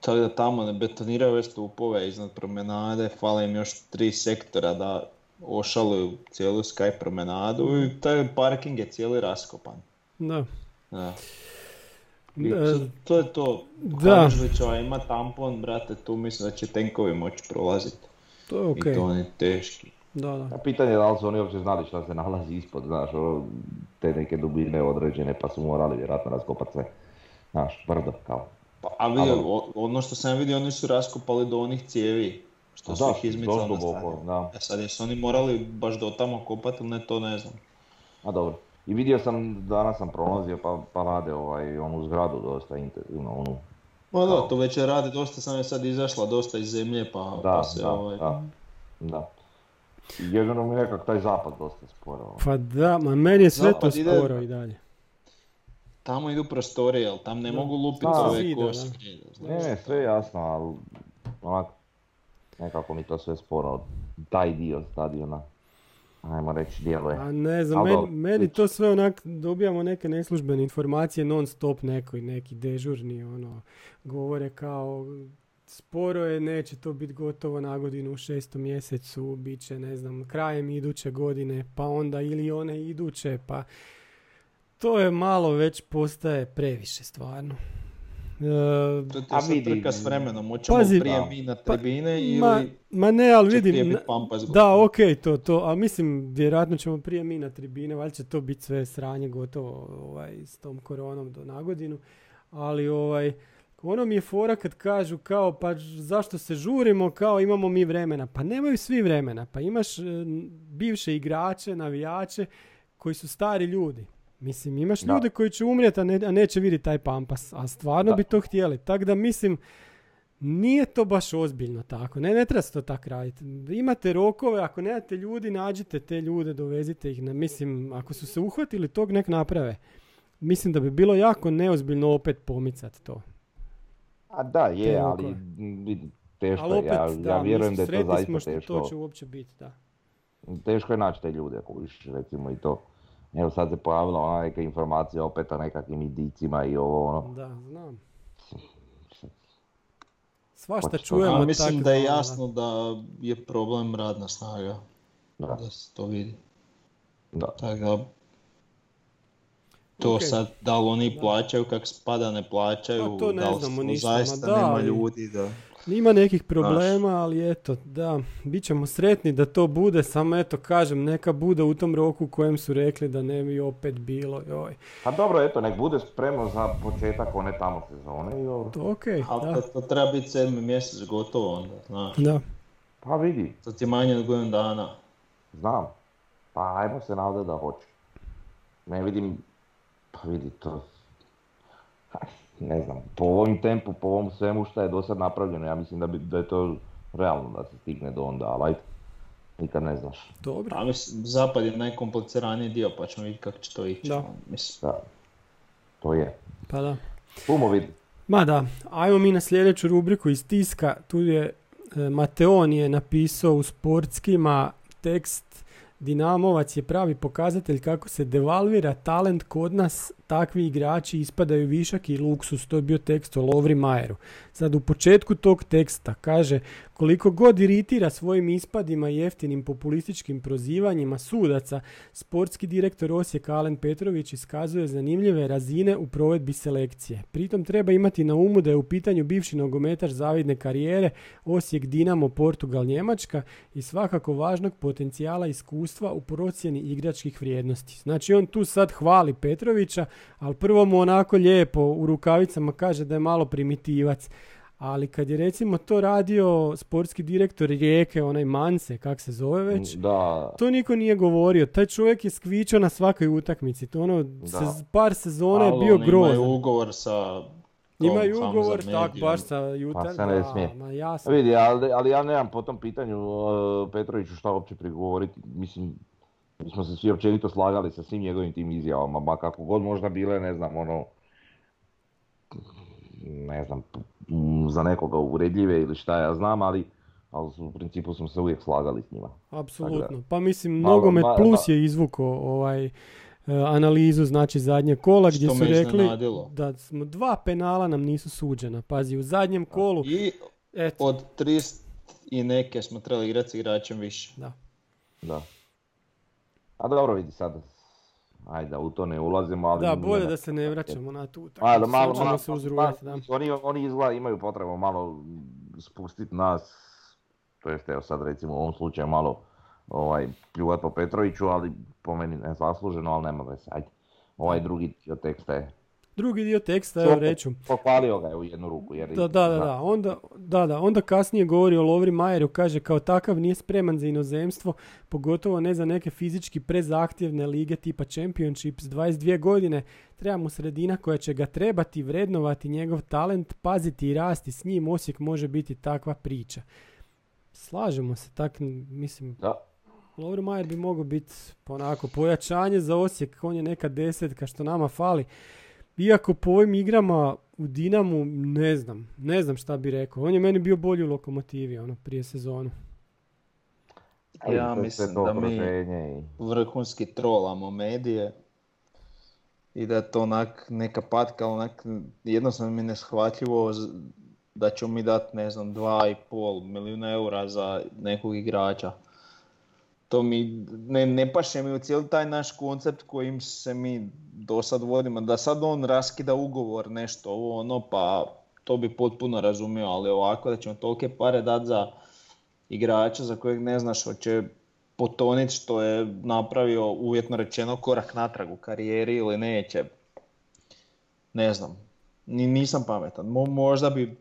Tako da tamo ne betoniraju već stupove iznad promenade, fale im još tri sektora da ošaluju cijelu Sky promenadu i taj parking je cijeli raskopan. Da. Da. I E, to, je to. da. Hanžlićeva ima tampon, brate, tu mislim da će tenkovi moći prolaziti. To je I okej. to oni teški. Da, da. A pitanje je da li su oni uopće znali šta se nalazi ispod, znaš, ono, te neke dubine određene, pa su morali vjerojatno raskopati sve, znaš, brdo, kao. Pa, a vidio, ono što sam vidio, oni su raskopali do onih cijevi Što su Da, ih izmicali na stadion. da. E sad jesu oni morali baš do tamo kopati ili ne, to ne znam. A dobro. I vidio sam, danas sam prolazio pa, pa rade ovaj, onu zgradu dosta intenzivno, onu. Ma da, to već radi dosta, sam je sad izašla dosta iz zemlje pa, Da, pa se da, ovaj... da, da. Jedino mi nekak taj zapad dosta sporo. Pa da, ma meni je sve to Zapad ide- sporo i dalje. Tamo idu prostorije, ali tam ne Da. mogu lupiti Da. ove koske. Ne, ne, sve je jasno, ali onak, nekako mi to sve sporo, taj dio stadiona, ajmo reći, djeluje. A ne znam, Al meni, dobro, meni to sve onak, dobijamo neke neslužbene informacije non stop neki, neki dežurni, ono, govore kao sporo je, neće to biti gotovo na godinu u šestom mjesecu, bit će, ne znam, krajem iduće godine, pa onda ili one iduće, pa to je malo već postaje previše stvarno. To ti A vidi- trka s vremenom, hoćemo Pazi- prije Da. mi na pa, tribine ili ma, ma ne, ali vidim? Da, ok, to, to, a mislim, vjerojatno ćemo prije mi na tribine, valjda će to biti sve sranje gotovo ovaj, s tom koronom do nagodinu, ali ovaj, ono mi je fora kad kažu kao, pa zašto se žurimo, kao imamo mi vremena, pa nemaju svi vremena, pa imaš e, bivše igrače, navijače, koji su stari ljudi. Mislim, imaš Da. ljude koji će umrijeti, a, ne, a neće vidjeti taj pampas, a stvarno Da. bi to htjeli. Tako da mislim, nije to baš ozbiljno tako. Ne, ne treba se to tako raditi. Imate rokove, ako nemate ljudi, nađite te ljude, dovezite ih. Na, mislim, ako su se uhvatili tog, nek naprave. Mislim da bi bilo jako neozbiljno opet pomicati to. A da, je, Te ali vidi, teško Ali je, opet, ja, da, ja vjerujem da je to sretni smo zaista što to teško. će uopće biti, da. Teško je naći te ljude, ako viš, recimo i to. Evo sad se pojavila ona neka informacija opet o nekakvim indicima i ovo ono. Da, znam. Svašta Hoće to- čujemo. A mislim tako da je jasno da je problem radna snaga, Da, da se to vidi. da. Tako da, to Ok. sad, da li oni plaćaju kako spada, ne plaćaju, Pa to ne da li znamo ništa, zaista da, nema ljudi, da... Ima nekih problema, ali eto, da, bit ćemo sretni da to bude, samo eto kažem, neka bude u tom roku u kojem su rekli da ne bi opet bilo, joj. Pa dobro, eto, nek bude spremno za početak one tamo sezone i. To ok, Ali da, to, to treba biti sedmi mjesec gotovo onda, znaš. da. Pa vidi, To ti je manje od godinu dana. znam. Pa ajmo se nadati da hoće. Ne vidim, pa vidi to. Ne znam, po ovom tempu, po ovom svemu što je do sad napravljeno, ja mislim da, bi, da je to realno da se stigne do onda, ali ajde, nikad ne znaš. Dobro, A mislim, zapad je najkompliciraniji dio, pa ćemo vidjeti kako će to ići. Da. Mislim, Da, to je. pa da. Pumo vidi. Ma da, ajmo mi na sljedeću rubriku iz tiska. Tu je e, Mateon je napisao u sportskima tekst Dinamovac je pravi pokazatelj kako se devalvira talent kod nas, takvi igrači ispadaju višak i luksus, to je bio tekst o Lovri Majeru. Sad u početku tog teksta kaže koliko god iritira svojim ispadima i jeftinim populističkim prozivanjima sudaca, sportski direktor Osijeka Alen Petrović iskazuje zanimljive razine u provedbi selekcije. Pritom treba imati na umu da je u pitanju bivši nogometaš zavidne karijere Osijek Dinamo Portugal Njemačka i svakako važnog potencijala iskustva u procjeni igračkih vrijednosti. Znači on tu sad hvali Petrovića, ali prvo mu onako lijepo u rukavicama kaže da je malo primitivac. Ali kad je recimo to radio sportski direktor Rijeke, onaj Mance, kak se zove već, Da, to niko nije govorio. Taj čovjek je skvičao na svakoj utakmici. To ono, sez- par sezona je bio oni grozan. Imaju ugovor sa... Imaju ugovor, tak, baš sa Jutar. Pa se ne da, smije. Ma jasno. vidi, ali, ali ja nemam po tom pitanju uh, Petroviću šta uopće prigovoriti. Mislim, mi smo se svi općenito slagali sa svim njegovim tim izjavama, ma kako god možda bile, ne znam, ono, ne znam, za nekoga uvredljive ili šta ja znam, ali, ali u principu smo se uvijek slagali s njima. Apsolutno. Pa mislim, Malo, Nogomet Plus je izvuko ovaj, e, analizu, znači zadnje kola gdje Što su rekli da smo dva penala nam nisu suđena. Pazi, u zadnjem kolu, I eto, od 30 i neke smo trebali igrati s igračem više. da. Da. A dobro vidi sad, ajde da u to ne ulazimo, ali... Da, bolje ne- da se ne vraćamo na tu utakmicu. malo, ćemo malo, se uzrujati, da. oni, oni izgleda imaju potrebu malo spustiti nas, to jest evo sad recimo u ovom slučaju malo ovaj, pljuvat po Petroviću, ali po meni nezasluženo, ali nema veze, ajde. Ovaj drugi dio teksta je Drugi dio teksta, evo reću. Pohvalio ga je u jednu ruku. Jer da, da, da, da. Onda, da, da. Onda kasnije govori o Lovri Majeru, kaže kao takav nije spreman za inozemstvo, pogotovo ne za neke fizički prezahtjevne lige tipa Championships. 22 godine treba mu sredina koja će ga trebati, vrednovati njegov talent, paziti i rasti s njim. Osijek može biti takva priča. Slažemo se, tak, mislim, da. Lovri Majer bi mogao biti onako pojačanje za Osijek, on je neka desetka što nama fali. Iako po ovim igrama u Dinamu ne znam, ne znam šta bi rekao. On je meni bio bolji u lokomotivi ono, prije sezonu. Ja mislim da mi vrhunski trolamo medije i da je to onak neka patka, onak jednostavno mi neshvatljivo da ćemo mi dati ne znam 2,5 milijuna eura za nekog igrača to mi ne, ne paše mi u cijeli taj naš koncept kojim se mi do sad vodimo, da sad on raskida ugovor nešto ovo ono pa to bi potpuno razumio, ali ovako da ćemo tolike pare dati za igrača za kojeg ne znaš hoće potonit što je napravio uvjetno rečeno korak natrag u karijeri ili neće. Ne znam, nisam pametan. možda bi,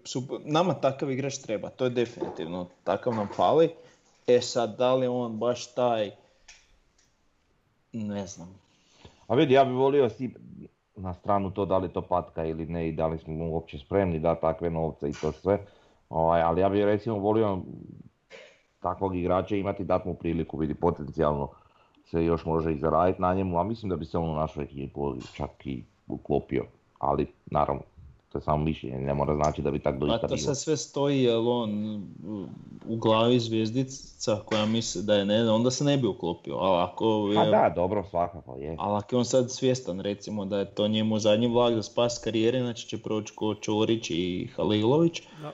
nama takav igrač treba, to je definitivno, takav nam fali. E sad, da li on baš taj, ne znam. A vidi, ja bih volio si na stranu to da li to patka ili ne i da li smo uopće spremni da takve novce i to sve. Ovaj, ali ja bih recimo volio takvog igrača imati, dati mu priliku, vidi potencijalno se još može i zaraditi na njemu, a mislim da bi se on u našoj ekipu čak i uklopio. Ali naravno, to je samo mišljenje, ne mora znači da bi tako doista bilo. A to sad sve stoji, jel on u glavi zvijezdica koja misli da je ne, onda se ne bi uklopio. Ali ako je, da, dobro, svakako je. Ali ako je on sad svjestan, recimo, da je to njemu zadnji vlak za spas karijere, znači će proći ko Čorić i Halilović, da.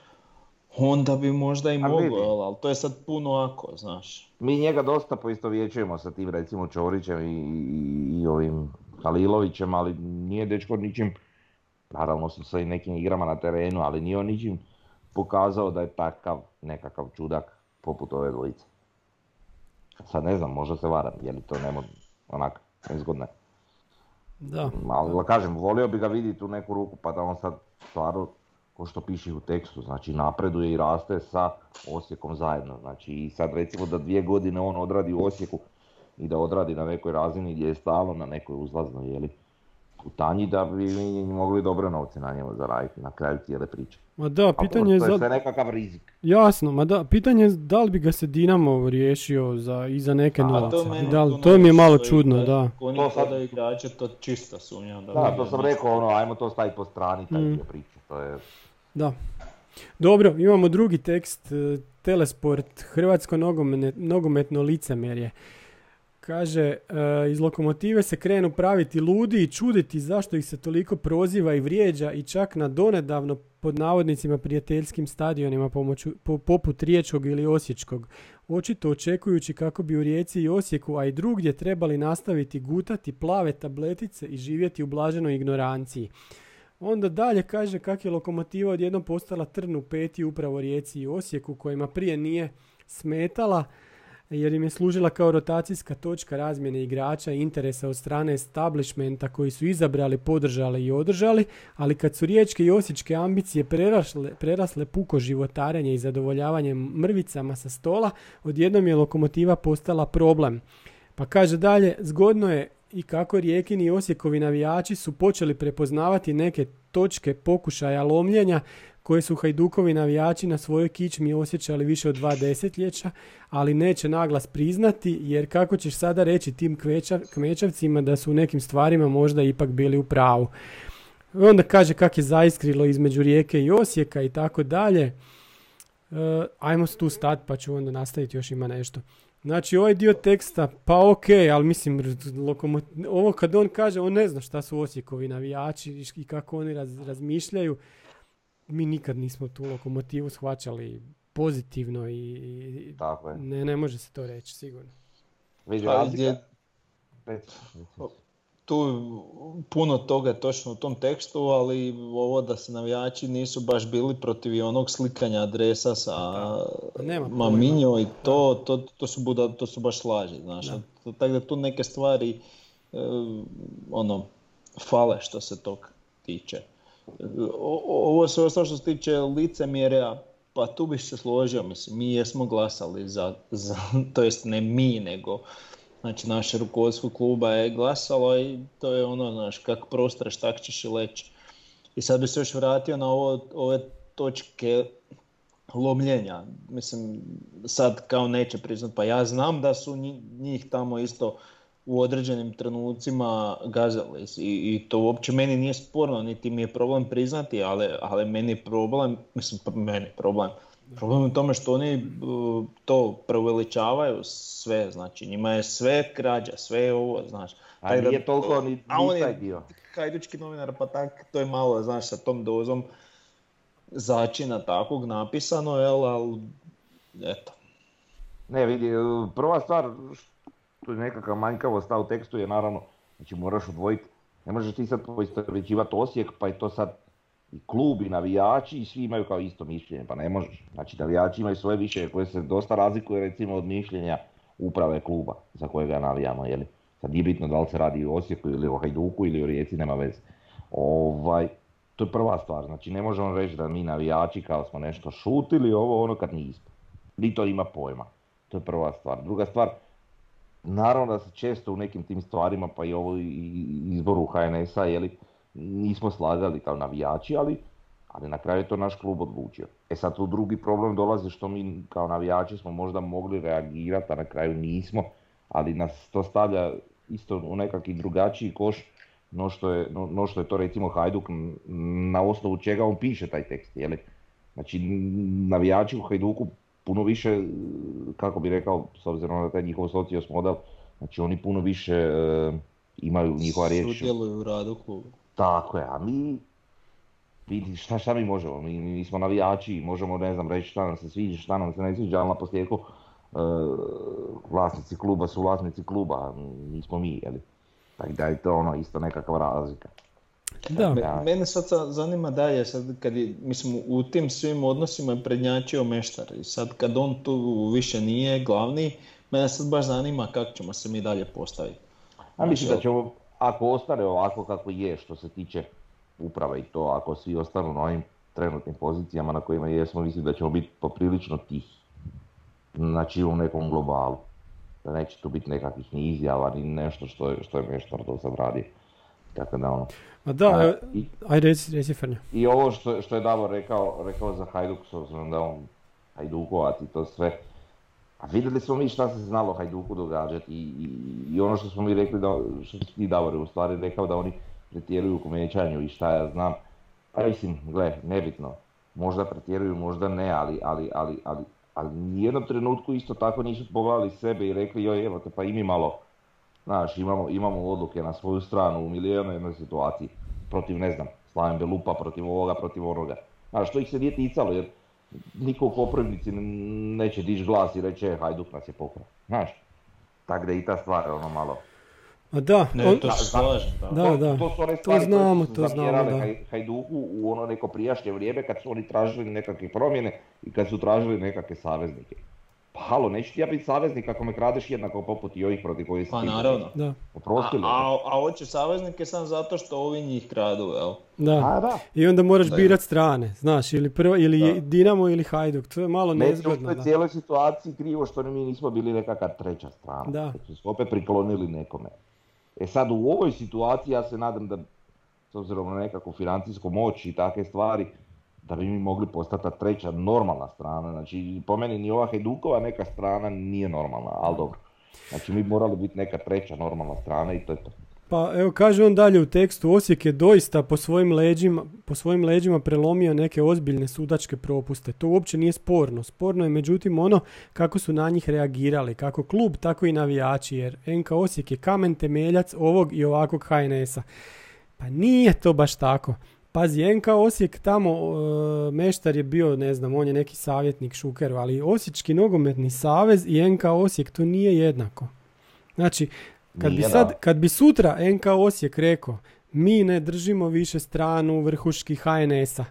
onda bi možda i mogao, ali to je sad puno ako, znaš. Mi njega dosta poistovjećujemo sa tim, recimo, Čorićem i, i, i ovim Halilovićem, ali nije dečko ničim Naravno su sa i nekim igrama na terenu, ali nije on ničim pokazao da je takav nekakav čudak poput ove dvojice. Sad ne znam, možda se varam, je li to nemo onak nezgodno. Da. Ali kažem, volio bi ga vidjeti u neku ruku pa da on sad stvarno, ko što piše u tekstu, znači napreduje i raste sa Osijekom zajedno. Znači i sad recimo da dvije godine on odradi u Osijeku i da odradi na nekoj razini gdje je stalo, na nekoj uzlaznoj, jeli u tanji da bi mi mogli dobre novce na njemu zaraditi na kraju cijele priče. Ma da, pitanje je... To je sve nekakav rizik. Jasno, ma da, pitanje je da li bi ga se Dinamo riješio za, i za neke novce. To, to mi je malo čudno, da. da. Oni to sad... igrače, to čista sumnja. Da, da to sam rekao, ono, ajmo to staviti po strani, taj mm. priča, to je... Da. Dobro, imamo drugi tekst, e, Telesport, Hrvatsko nogometno licemerje. Kaže, e, iz lokomotive se krenu praviti ludi i čuditi zašto ih se toliko proziva i vrijeđa i čak na donedavno pod navodnicima prijateljskim stadionima pomoću, poput Riječkog ili Osječkog. Očito očekujući kako bi u Rijeci i Osijeku, a i drugdje trebali nastaviti gutati plave tabletice i živjeti u blaženoj ignoranciji. Onda dalje kaže kako je lokomotiva odjednom postala trn u peti upravo Rijeci i Osijeku kojima prije nije smetala jer im je služila kao rotacijska točka razmjene igrača i interesa od strane establishmenta koji su izabrali, podržali i održali, ali kad su riječke i osječke ambicije prerasle, prerasle puko životarenje i zadovoljavanje mrvicama sa stola, odjednom je lokomotiva postala problem. Pa kaže dalje, zgodno je i kako Rijekini i Osijekovi navijači su počeli prepoznavati neke točke pokušaja lomljenja koje su Hajdukovi navijači na svojoj kičmi osjećali više od dva desetljeća, ali neće naglas priznati, jer kako ćeš sada reći tim kmečavcima da su u nekim stvarima možda ipak bili u pravu. Onda kaže kak je zaiskrilo između rijeke i Osijeka i tako dalje. E, ajmo tu stati pa ću onda nastaviti, još ima nešto. Znači ovaj dio teksta, pa ok, ali mislim, ovo kad on kaže, on ne zna šta su Osijekovi navijači i kako oni razmišljaju mi nikad nismo tu lokomotivu shvaćali pozitivno i Tako je. Ne, ne može se to reći sigurno. tu puno toga je točno u tom tekstu, ali ovo da se navijači nisu baš bili protiv onog slikanja adresa sa Maminjo i to, to, to, su buda, to su baš laži, znaš. Tako da tu neke stvari e, ono, fale što se tog tiče. Ovo sve ostalo što se tiče licemjerja, pa tu bih se složio, mislim, mi jesmo glasali za, za (laughs) to jest ne mi, nego znači naše rukovodstvo kluba je glasalo i to je ono, znaš, kak prostraš, tak ćeš i leći. I sad bi se još vratio na ovo, ove točke lomljenja. Mislim, sad kao neće priznat, pa ja znam da su njih tamo isto u određenim trenucima gazali I, i to uopće meni nije sporno, niti mi je problem priznati, ali, ali meni je problem, mislim, meni je problem, problem u tome što oni uh, to preveličavaju sve, znači njima je sve krađa, sve je ovo, znaš. A nije toliko ni, a on je dio. Hajdučki novinar, pa tak, to je malo, znaš, sa tom dozom začina takvog napisano, jel, ali eto. Ne, vidi, prva stvar tu je nekakav manjkavost u tekstu je naravno, znači moraš odvojiti, ne možeš ti sad poistovjećivati Osijek pa je to sad i klub i navijači i svi imaju kao isto mišljenje, pa ne možeš. Znači navijači imaju svoje mišljenje koje se dosta razlikuje recimo od mišljenja uprave kluba za kojega navijamo, jeli. Sad nije bitno da li se radi o Osijeku ili o Hajduku ili o Rijeci, nema veze. Ovaj, to je prva stvar, znači ne možemo reći da mi navijači kao smo nešto šutili, ovo ono kad nismo. Ni to ima pojma. To je prva stvar. Druga stvar, Naravno da se često u nekim tim stvarima, pa i ovo izboru HNS-a, nismo slagali kao navijači, ali, ali na kraju je to naš klub odlučio. E sad tu drugi problem dolazi što mi kao navijači smo možda mogli reagirati, a na kraju nismo, ali nas to stavlja isto u nekakvi drugačiji koš no što je, no, što je to recimo Hajduk na osnovu čega on piše taj tekst. Jeli? Znači navijači u Hajduku puno više, kako bi rekao, s obzirom na taj njihov socios model, znači oni puno više e, imaju njihova riječ. Sudjeluju u radu klubu. Tako je, a mi, vidi šta, šta mi možemo, mi, mi smo navijači, možemo ne znam reći šta nam se sviđa, šta nam se ne sviđa, ali na posljedku e, vlasnici kluba su vlasnici kluba, nismo mi, jeli. Tako da je to ono isto nekakva razlika. Da. mene sad zanima dalje, sad kad je, mislim, u tim svim odnosima je prednjačio Meštar i sad kad on tu više nije glavni, mene sad baš zanima kako ćemo se mi dalje postaviti. A mislim da znači, ćemo, ako ostane ovako kako je što se tiče uprave i to, ako svi ostanu na ovim trenutnim pozicijama na kojima jesmo, mislim da ćemo biti poprilično tihi. Znači u nekom globalu. Da neće tu biti nekakvih ni izjava, ni nešto što je, što je Meštar do sad radio. Tako da ono. A da, i, ajde reci, reci I ovo što, što je Davor rekao, rekao za Hajduk, s obzirom da on Hajdukovac i to sve. A vidjeli smo mi šta se znalo Hajduku događati i, i, i ono što smo mi rekli, da, što ti Davor u stvari rekao da oni pretjeruju u komećanju i šta ja znam. Pa mislim, gle, nebitno. Možda pretjeruju, možda ne, ali, ali, ali, ali, ali nijednom trenutku isto tako nisu pogledali sebe i rekli joj evo te pa i mi malo Znaš, imamo, imamo odluke na svoju stranu u milijonoj jednoj situaciji. Protiv, ne znam, Slaven Belupa, protiv ovoga, protiv onoga. Znaš, to ih se nije ticalo jer niko u Koprivnici neće dići glas i reći, e, Hajduk nas je pokrao. Znaš, tako da i ta stvar ono malo... A da, ne, to se slažem, da. Da, da. To, su one stvari to znamo, to znamo, da. Hajduku u ono neko prijašnje vrijeme kad su oni tražili nekakve promjene i kad su tražili nekakve saveznike. Pa halo, neću ti ja biti saveznik ako me kradeš jednako poput i ovih protiv koji Pa naravno. Da. Oprostili. A, a, a saveznike sam zato što ovi njih kradu, jel? Da. A, da. I onda moraš birat strane, znaš, ili, prvo, ili Dinamo ili Hajduk, to je malo nezgodno. Ne, u cijeloj situaciji krivo što mi nismo bili nekakva treća strana. Da. Su se opet priklonili nekome. E sad u ovoj situaciji ja se nadam da, s obzirom na nekakvu financijsku moć i takve stvari, da bi mi mogli postati ta treća normalna strana. Znači, po meni ni ova Hajdukova neka strana nije normalna, ali dobro. Znači, mi morali biti neka treća normalna strana i to je to. Pa evo kaže on dalje u tekstu, Osijek je doista po svojim leđima, po svojim leđima prelomio neke ozbiljne sudačke propuste. To uopće nije sporno. Sporno je međutim ono kako su na njih reagirali, kako klub, tako i navijači, jer NK Osijek je kamen temeljac ovog i ovakvog HNS-a. Pa nije to baš tako. Pazi, NK Osijek tamo, e, Meštar je bio, ne znam, on je neki savjetnik Šukeru, ali Osječki nogometni savez i NK Osijek to nije jednako. Znači, kad bi, sad, kad bi sutra NK Osijek rekao, mi ne držimo više stranu vrhuški HNS-a,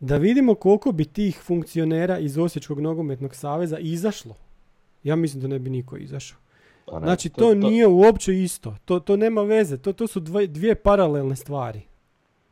da vidimo koliko bi tih funkcionera iz Osječkog nogometnog saveza izašlo. Ja mislim da ne bi niko izašao. Pa znači, to, nije uopće isto. To, to nema veze. To, to su dvije paralelne stvari.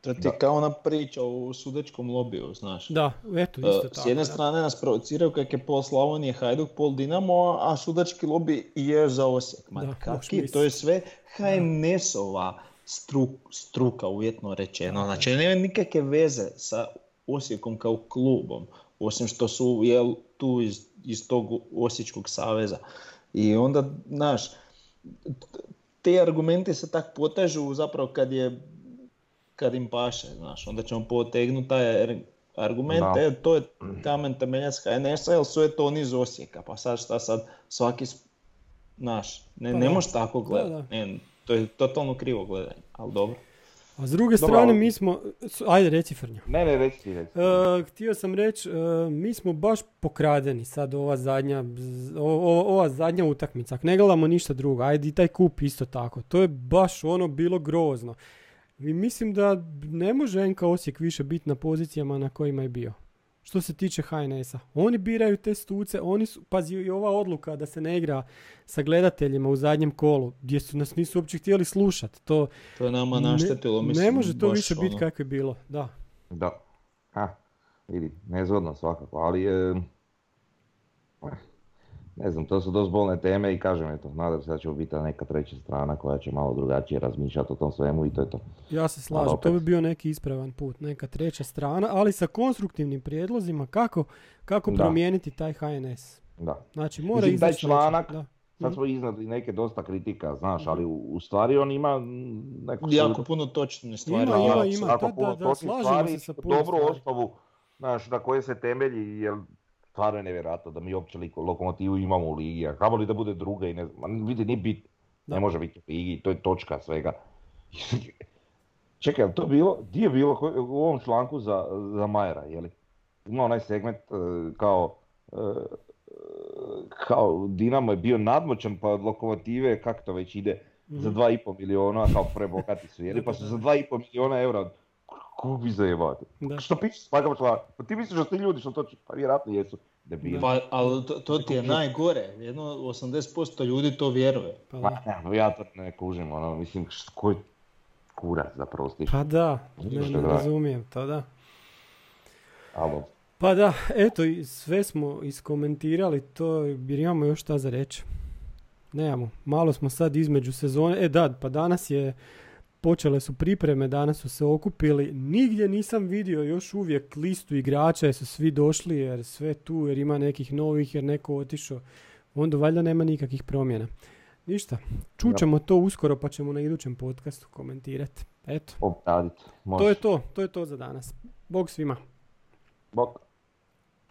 To ti je kao ona priča o sudačkom lobiju, znaš. Da, eto, isto E, tako. S jedne da. strane nas provociraju kak je pol Slavonije Hajduk, pol Dinamo, a sudački lobby je za Osijek. Ma Da, kaki, to je sve HNS-ova stru- struka, uvjetno rečeno. Znači, nema nikakve veze sa Osijekom kao klubom, osim što su jel, tu iz, iz tog Osječkog saveza. I onda, znaš, te argumenti se tak potežu zapravo kad je kad im paše, znaš, onda ćemo potegnuti taj ar- argument, Da. e, to je kamen temeljac HNS-a, jer su je to oni iz Osijeka, pa sad šta sad, svaki, znaš, ne, Pa ne možeš tako Da, gledati, Ne, to je totalno krivo gledanje, ali dobro. A s druge Dobro, strane ali- mi smo, ajde reci Frnja. Ne, ne, reci reci. E, htio sam reći, e, mi smo baš pokradeni sad ova zadnja, o- o- ova zadnja utakmica. Ako ne gledamo ništa drugo, ajde i taj kup isto tako. To je baš ono bilo grozno. I mislim da ne može NK Osijek više biti na pozicijama na kojima je bio. Što se tiče HNS-a. Oni biraju te stuce, oni su, pazi i ova odluka da se ne igra sa gledateljima u zadnjem kolu, gdje su nas nisu uopće htjeli slušati. To To je nama ne- naštetilo, mislim, ne može to više biti ono- kako je bilo. Da. Da. Ha, vidi, nezgodno svakako, ali e, ne znam, to su dosta bolne teme i kažem eto, nadam se da će biti neka treća strana koja će malo drugačije razmišljati o tom svemu i to je to. Ja se slažem, opet- to bi bio neki ispravan put, neka treća strana, ali sa konstruktivnim prijedlozima kako, kako Da. promijeniti taj HNS. Da. Znači mora Mislim, taj izaći nečim, članak- da. Sad smo iznadli neke dosta kritika, znaš, ali u, u stvari on ima neku Jako puno točne stvari. Ima, ali ima, apsolutno. ima. Da, puno da, točnih slažemo se sa puno dobru stvari. osnovu, znaš, na koje se temelji, jer stvarno je nevjerojatno da mi uopće lokomotivu imamo u ligi, a kamo li da bude druga i ne znam, vidi, nije bit, ne može biti u ligi, to je točka svega. (laughs) Čekaj, to bilo, di je bilo u ovom članku za, za Majera, je li? Ima onaj segment e, kao, e, kao Dinamo je bio nadmoćan pa od lokomotive, kak to već ide, za Mhm. 2,5 miliona, kao prebogati su, jeli? (laughs) Pa su za 2,5 miliona eura, kako bi zajebati? Da. Što piše svaka član? Pa ti misliš da ti ljudi što to či- Pa vjerojatno jesu debili. Pa, ali to, to ti je najgore, jedno 80% ljudi to vjeruje. Pa Pa ne, ja to ne kužim, ono, mislim, št- koji kurac da prostiš. Pa da, ne, ne da. razumijem to, da. Alo. Pa da, eto, sve smo iskomentirali to, jer imamo još šta za reći. Nemamo, malo smo sad između sezone. E da, pa danas je, počele su pripreme, danas su se okupili. Nigdje nisam vidio još uvijek listu igrača, jer su svi došli, jer sve tu, jer ima nekih novih, jer neko otišao. Onda valjda nema nikakvih promjena. Ništa, čućemo to uskoro pa ćemo na idućem podcastu komentirati. Eto, to je to, to je to za danas. Bog svima. Bok.